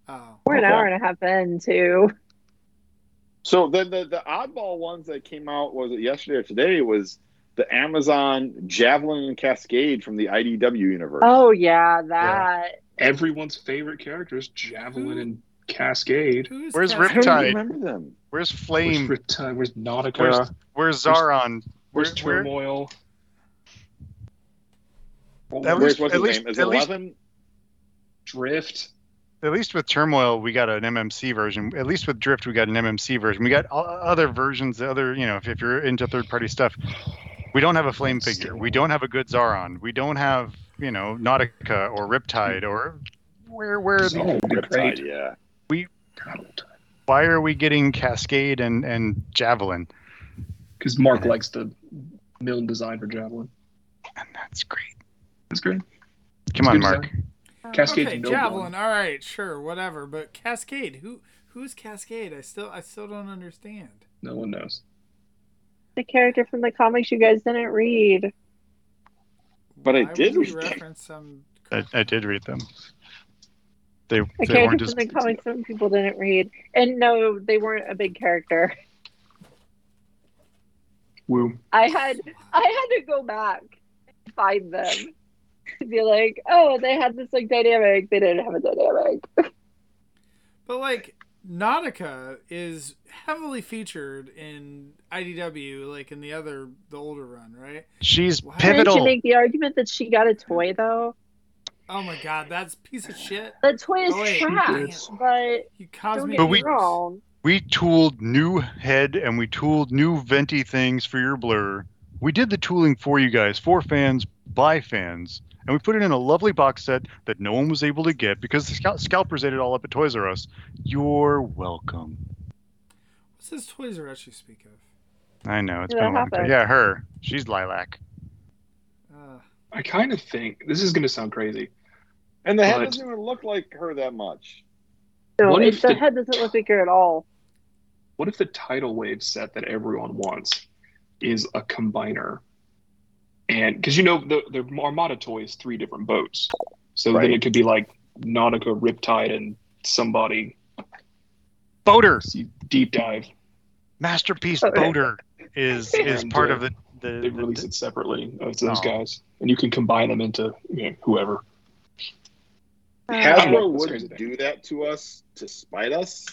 Oh, We're an Okay. hour and a half in too. So the, the the oddball ones that came out was it yesterday or today was the Amazon Javelin and Cascade from the IDW universe. Oh yeah, that. Everyone's favorite characters, Javelin and Cascade. who's Where's I Cascade? don't Riptide? remember them. Where's Where's, Flame? Riptide? Where's Nautica? Uh, where's Where's Zaron? Where's Where- where- Turmoil? At Where's least- what's at his least- name? Is at it least- Drift. At least with Turmoil, we got an MMC version. At least with Drift, we got an MMC version. We got other versions, other you know, if, if you're into third party stuff, we We don't have a flame figure. We don't have a good Zaron. We don't have, you know, Nautica or Riptide or where where are the, Oh, Riptide, great. yeah. why are we getting Cascade and and Javelin? Because Mark likes the Milne design for Javelin. And that's great. That's great. Come It's on, Mark. design. Cascade's okay, javelin. one. All right, sure, whatever. But Cascade, who who's Cascade? I still I still don't understand. No one knows. The character from the comics you guys didn't read. But I did would read them. reference some. I, I did read them. They, A they character weren't from just the comics some people didn't read. And no, they weren't a big character. Woo. I had I had to go back and find them to *laughs* be like, oh, they had this like dynamic. They didn't have a dynamic. *laughs* But like Nautica is heavily featured in IDW, like in the other the older run, right? she's Why Didn't you make the argument that she got a toy though? Oh my god, that's a piece of shit. That toy is Oh, trash, but You don't me. get But me we- wrong. We tooled new head and we tooled new venti things for your blur. We did the tooling for you guys, for fans, by fans, and we put it in a lovely box set that no one was able to get because the scalp- scalpers ate it all up at Toys R Us. You're welcome. What's this Toys R Us you speak of? I know it's Yeah, been a long time. Yeah, her. She's lilac. Uh, I kind of think this is going to sound crazy. And the head But- doesn't even look like her that much. No, What if the the- head doesn't look like her at all. What if the tidal wave set that everyone wants is a combiner? And because you know the the Armada toy is three different boats, so Right. then it could be like Nautica, Riptide, and somebody Boater, deep dive. masterpiece Okay. boater is *laughs* is And, part uh, of the the, They the- release it separately of those Oh. guys, and you can combine them into you know, whoever. Uh, don't. Hasbro wouldn't do that to us to spite us,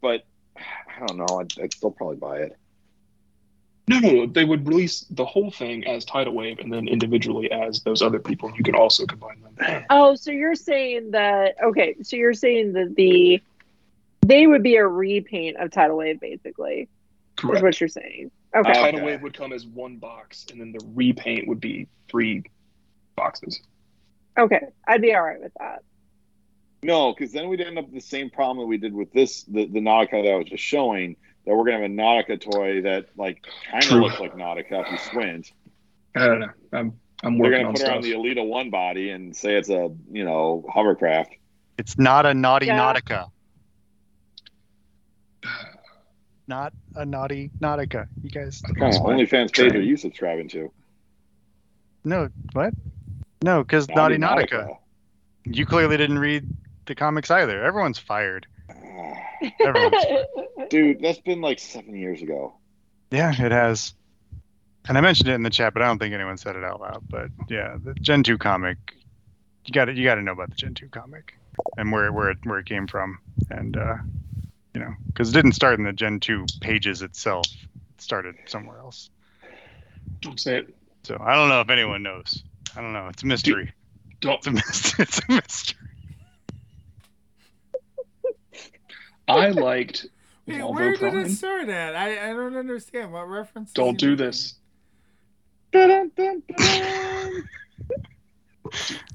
but *sighs* I don't know. I'd, I'd still probably buy it. No, no, no, they would release the whole thing as tidal wave, and then individually as those other people. You could also combine them. *clears throat* Oh, so you're saying that okay, so you're saying that the they would be a repaint of Tidal Wave basically. Correct. Is what you're saying. Okay. Uh, Tidal Okay. wave would come as one box, and then the repaint would be three boxes. okay. I'd be alright with that. No, because then we'd end up with the same problem that we did with this the, the Nautica that I was just showing. That we're gonna have a Nautica toy that like kind of looks like Nautica if you squint. I don't know. I'm I'm They're working gonna on put her stuff. on the Elita One body and say it's a you know hovercraft. It's not a naughty Yeah. Nautica. *sighs* Not a naughty Nautica. You guys. What kind of OnlyFans page are you subscribing to? No, what? No, because naughty Nautica. You clearly didn't read the comics either. Everyone's fired. Everyone's *laughs* Dude, that's been like seven years ago. Yeah, it has. And I mentioned it in the chat, but I don't think anyone said it out loud. But yeah, the Gen 2 comic, you got to you got to know about the Gen 2 comic and where where it where it came from, and uh, you know, because it didn't start in the Gen 2 pages itself. It started somewhere else. Don't say it. So I don't know if anyone knows. I don't know. It's a mystery. Don't. It's a mystery. *laughs* It's a mystery. I *laughs* liked wait, Volvo where did Prime. it start at? I, I don't understand. What reference? Don't do this. Dun, dun, dun. *laughs*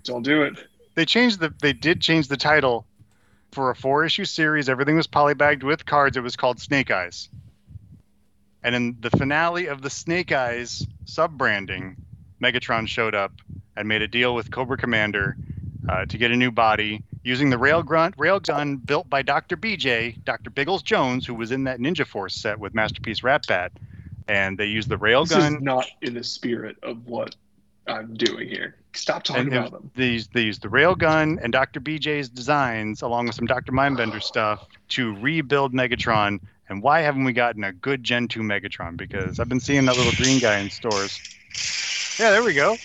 Don't do it. They changed the. They did change the title for a four issue series. Everything was polybagged with cards. It was called Snake Eyes. And in the finale of the Snake Eyes sub branding, Megatron showed up and made a deal with Cobra Commander uh, to get a new body using the railgun, railgun built by Dr. BJ, Dr. Biggles Jones, who was in that Ninja Force set with Masterpiece Rat Bat. And they used the This is not in the spirit of what I'm doing here. Stop talking And about them. they used the railgun and Dr. BJ's designs, along with some Dr. Mindbender stuff, to rebuild Megatron. And why haven't we gotten a good Gen 2 Megatron? Because I've been seeing that little green guy in stores. Yeah, there we go.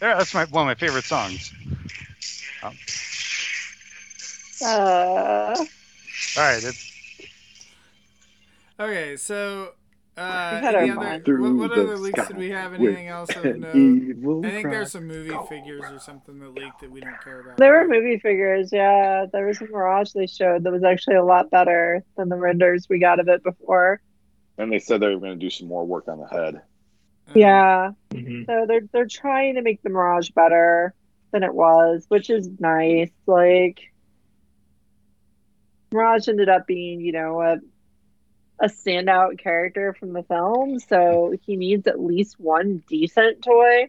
There, that's my one of my favorite songs. Oh. Uh, All right, it's, Okay, so uh, any other, what, what other leaks did we have? Anything else of note? I think there's some movie figures or something that leaked that we don't care about. there were movie figures, yeah. There was a Mirage they showed that was actually a lot better than the renders we got of it before. And they said they were going to do some more work on the head. Yeah. Mhm. So they're they're trying to make the Mirage better than it was, which is nice. Like Mirage ended up being, you know, a a standout character from the film, so he needs at least one decent toy.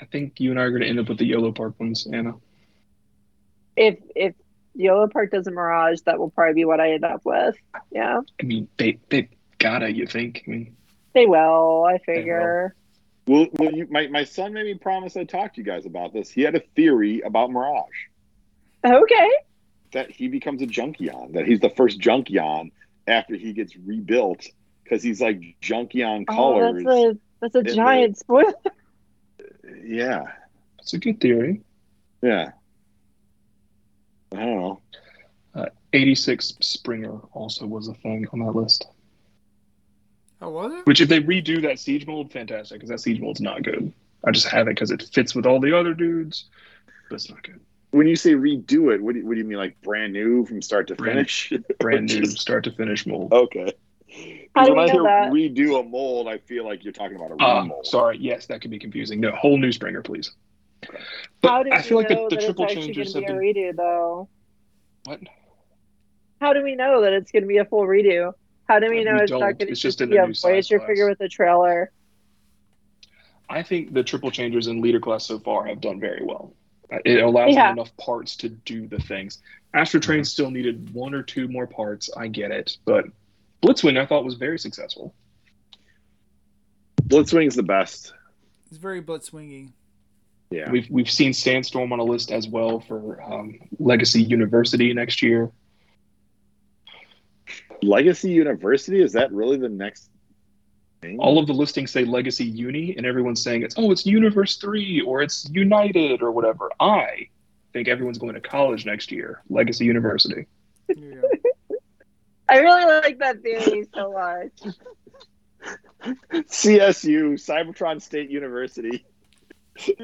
I think you and I are going to end up with the Yolopark ones, Anna. If if Yolopark does a Mirage, that will probably be what I end up with. Yeah. I mean, they they gotta. You think? I mean, They will, I figure. Well, well you, my, my son made me promise I'd talk to you guys about this. He had a theory about Mirage Okay. That he becomes a Junkion, that he's the first Junkion after he gets rebuilt because he's like Junkion Oh, colors. that's a *laughs* that's a in the- giant spoiler. Yeah, it's a good theory. yeah. I don't know. Uh, 86 Springer also was a thing on that list. Oh, was it? Which, if they redo that siege mold, fantastic, because that siege mold's not good. I just have it because it fits with all the other dudes, but it's not good. When you say redo it, what do you, what do you mean, like brand new from start to Brand- finish? *laughs* Brand new, *laughs* Just- start to finish mold. Okay. How when I hear that? redo a mold, I feel like you're talking about a Ah, remold. sorry. Yes, that could be confusing. No, whole new Springer, please. But How do I feel like the, the triple it's actually changes have be been. a redo, though? What? How do we know that it's going to be a full redo? How do we We know it's don't. not going to It's just in be the a new size Voyager figure with a trailer? I think the triple changers in leader class so far have done very well. It allows Yeah. them enough parts to do the things. Astrotrain still needed one or two more parts. I get it, but Blitzwing I thought was very successful. Blitzwing's the best. It's very blitzwingy. Yeah. We've we've seen Sandstorm on a list as well for um, Legacy University next year. Legacy University is that really the next thing? All of the listings say Legacy Uni, and everyone's saying it's oh it's Universe Three or it's United or whatever. I think everyone's going to college next year. Legacy University. There you go. I really like that theory so much. CSU, Cybertron State University. *laughs*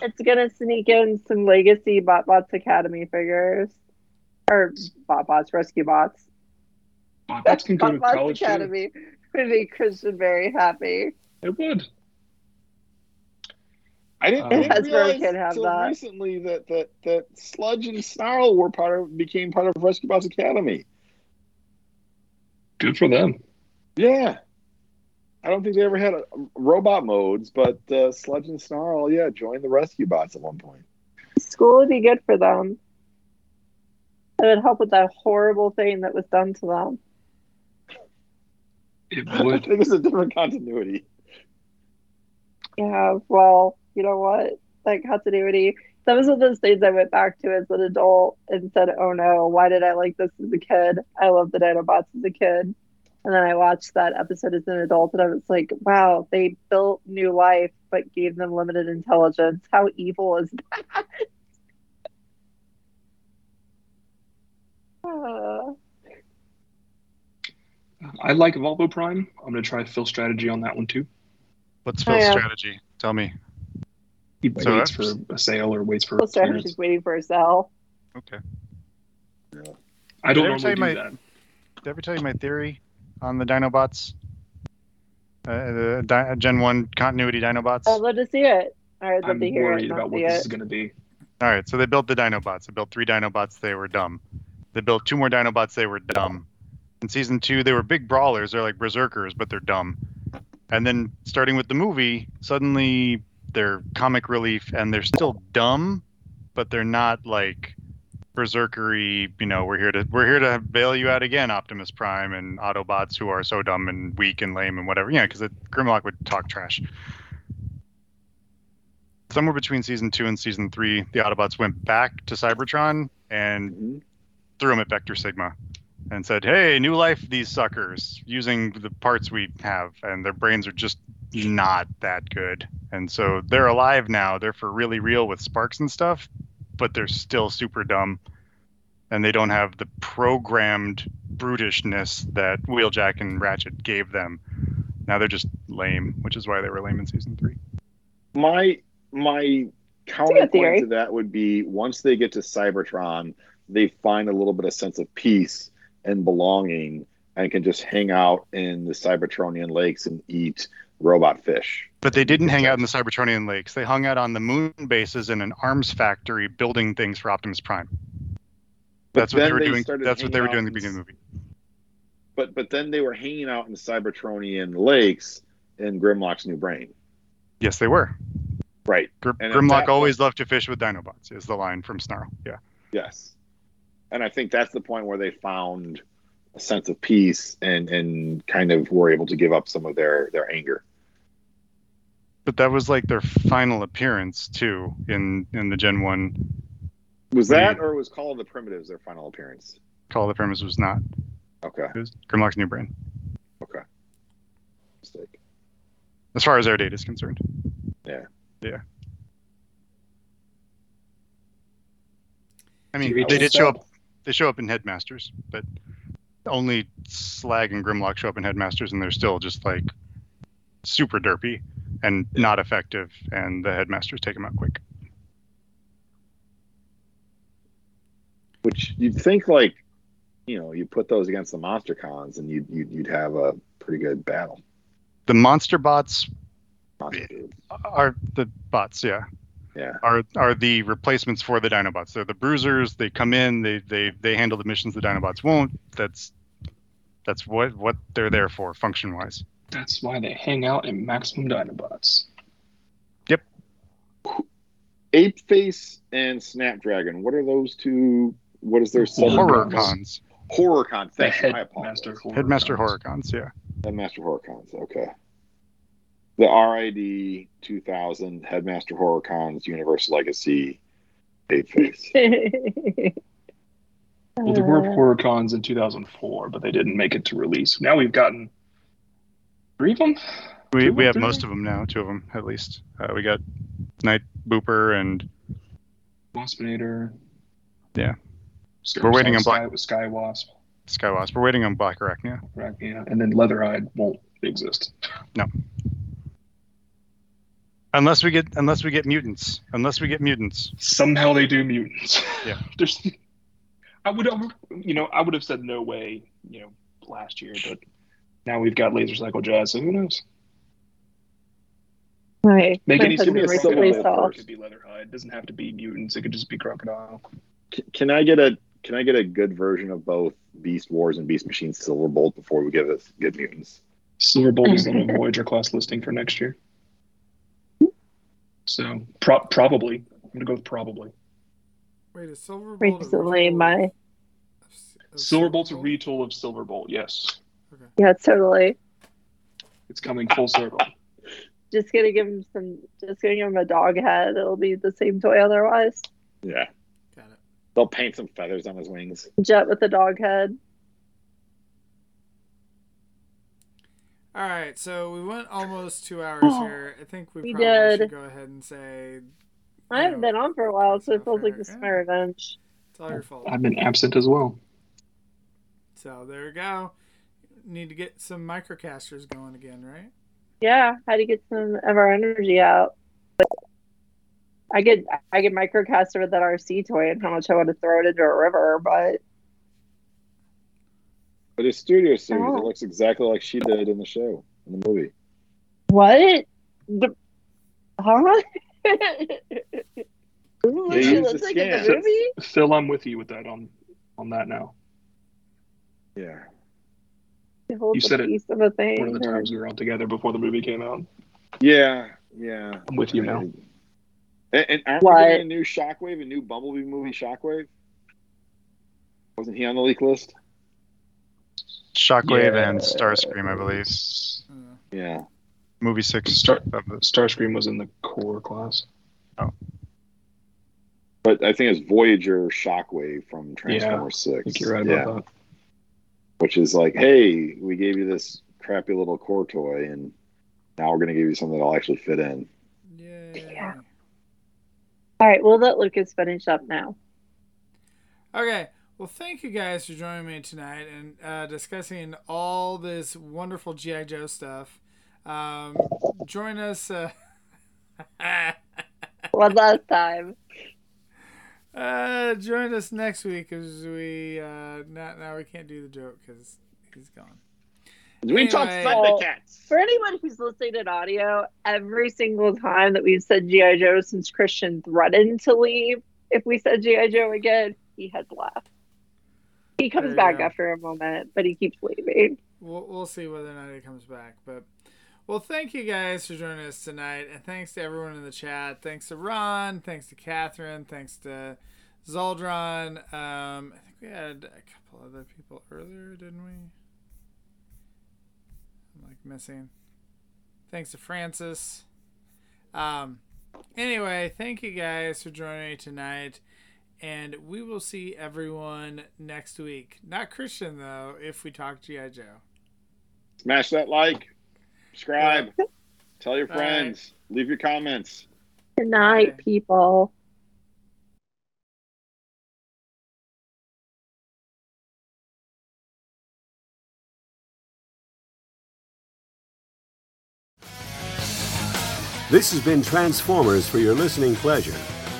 It's going to sneak in some Legacy BotBots Academy figures. Or BotBots, Rescue Bots. Bots can go to BotBots college too. Academy would make Christian very happy. It would. I didn't, Um, I didn't Hasbro realize can until that. recently that, that that Sludge and Snarl were part of became part of Rescue Bots Academy. Good for them. Yeah. I don't think they ever had a, robot modes, but uh, Sludge and Snarl, yeah, joined the Rescue Bots at one point. School would be good for them. It would help with that horrible thing that was done to them. It *laughs* I think it's a different continuity. Yeah, well, you know what? That continuity. That was one of those things I went back to as an adult and said, "Oh no, why did I like this as a kid? I loved the Dinobots as a kid." And then I watched that episode as an adult, and I was like, "Wow, they built new life, but gave them limited intelligence. How evil is that?" Uh, *laughs* I like Volvo Prime. I'm going to try Phil strategy on that one too. What's Oh, Phil's yeah. strategy? Tell me. He So waits for a sale or waits for Full strategy strategy's waiting for a sale. Okay. Yeah. I don't Did I ever normally tell you do my- that. Did I ever tell you my theory on the Dinobots? Uh, the Di- Gen 1 continuity Dinobots? I'd love to see it. I'd love I'm to hear it. worried not about what this it. is going to be. All right, so they built the Dinobots. They built three Dinobots. They were dumb. They built two more Dinobots. They were dumb. In season two, they were big brawlers. They're like berserkers, but they're dumb. And then starting with the movie, suddenly they're comic relief and they're still dumb, but they're not like berserkery. You know, we're here to we're here to bail you out again, Optimus Prime and Autobots who are so dumb and weak and lame and whatever. Yeah, because Grimlock would talk trash somewhere between season two and season three, the Autobots went back to Cybertron and Mhm. threw them at Vector Sigma and said, "Hey, new life, these suckers, using the parts we have, and their brains are just not that good. And so they're alive now. They're for really real with sparks and stuff, but they're still super dumb, and they don't have the programmed brutishness that Wheeljack and Ratchet gave them. Now they're just lame, which is why they were lame in season three. My my counterpoint to that would be once they get to Cybertron, they find a little bit of sense of peace and belonging and can just hang out in the Cybertronian lakes and eat robot fish. But they didn't hang out in the Cybertronian lakes. They hung out on the moon bases in an arms factory building things for Optimus Prime. That's what they were doing. That's what they were doing in the beginning of the movie. But but then they were hanging out in the Cybertronian lakes in Grimlock's new brain. Yes, they were. Right. Gr- Grimlock always loved to fish with Dinobots. Is the line from Snarl. Yeah. Yes. And I think that's the point where they found a sense of peace and and kind of were able to give up some of their their anger. But that was like their final appearance too in in the Gen One. Was that you- or was Call of the Primitives their final appearance? Call of the Primitives was not. Okay. It was Grimlock's new brain, Okay. Mistake. as far as our data is concerned. Yeah. Yeah. I mean, Rachel they did show up. They show up in Headmasters, but only Slag and Grimlock show up in Headmasters, and they're still just like super derpy and not effective, and the Headmasters take them out quick. Which you'd think like, you know, you put those against the monster cons and you'd you'd, you'd have a pretty good battle. The monster bots Monster are the bots, yeah. Yeah. Are are the replacements for the Dinobots. They're the bruisers. They come in, they they they handle the missions the Dinobots won't. That's that's what what they're there for, function wise. That's why they hang out in Maximum Dinobots. Yep. Ape Face and Snapdragon. What are those two? What is their Horror sub- Horror cons. cons. Horror cons. The Thank you. Headmaster Horror. Headmaster Cons. horror cons, yeah. Headmaster Horror Cons. Okay. The RID 2000 Headmaster Horror Cons Universe Legacy Ape Face. *laughs* Well, there were horror cons in 2004, but they didn't make it to release. Now we've gotten three of them. We Two we have three? most of them now, two of them at least. Uh, we got Night Booper and Waspinator. Yeah. Sky, We're waiting on Black Sky, Black- Sky Wasp. Skywasp. We're waiting on Black Arachnia. Right, yeah, and then Leatherhide won't exist. Unless we get unless we get mutants. Unless we get mutants. Somehow they do mutants. Yeah. *laughs* There's, I would, have, you know, I would have said no way, you know, last year, but now we've got Laser Cycle Jazz, so who knows? Right. Make My any husband give me a recently syllable. It could be Leatherhide. It doesn't have to be mutants. It could just be Crocodile. C- Can I get a can I get a good version of both Beast Wars and Beast Machine Silverbolt before we give us good mutants? Silverbolt is *laughs* on a Voyager class listing for next year. So pro- probably, I'm gonna go with probably. Wait, is Silverbolt Recently, a my retool of- of Silverbolt's a Silverbolt? retool of Silverbolt. Yes, yeah, totally. it's coming full circle. Just gonna give him some. Just gonna give him a dog head. It'll be the same toy otherwise. Yeah. Got it. They'll paint some feathers on his wings. Jet with a dog head. All right, so we went almost two hours Oh, here. I think we, we probably did. should go ahead and say I haven't been on for a while, so it feels like this is my revenge. it's all your fault. I've been absent as well. So there we go. Need to get some microcasters going again, right? Yeah, had to get some of our energy out. I get I get microcaster with that Arcee toy and how much I want to throw it into a river, but But his studio series, Oh. it looks exactly like she did in the show, in the movie. what? The, huh? *laughs* Ooh, They she looks the like in the scan. movie. Phil, I'm with you with that on on that now. Yeah. You said a it piece of a thing. One of the times we were on together before the movie came out. Yeah. Yeah. I'm with you now. And, and aren't What? we getting a new Shockwave, a new Bumblebee movie Shockwave? Wasn't he on the leak list? Shockwave Yeah. and Starscream, I believe. Yeah. Movie six Star- of the Starscream was in the core class. Oh. But I think it's Voyager Shockwave from Transformers Six. I think you're right yeah. about that. Which is like, hey, we gave you this crappy little core toy, and now we're going to give you something that'll actually fit in. yay. Yeah. All right, we'll let Lucas finish up now. Okay. Well, thank you guys for joining me tonight and uh, discussing all this wonderful GI Joe stuff. Um, join us. Uh, *laughs* One last time. uh, join us next week as we uh, now now we can't do the joke because he's gone. We talk Anyway. Thundercats. For anyone who's listening in audio, every single time that we've said G.I. Joe since Christian threatened to leave, if we said G.I. Joe again, he has left. He comes back go. after a moment, but he keeps leaving. We'll, we'll see whether or not he comes back. But well, thank you guys for joining us tonight, and thanks to everyone in the chat. Thanks to Ron. Thanks to Catherine. Thanks to Zoldron. Um, I think we had a couple other people earlier, didn't we? I'm like missing. Thanks to Francis. Um, anyway, thank you guys for joining me tonight. And we will see everyone next week. Not Christian, though, if we talk G.I. Joe. Smash that like, subscribe, tell your All friends, leave your comments. Good night, Bye. people. This has been Transformers for your listening pleasure,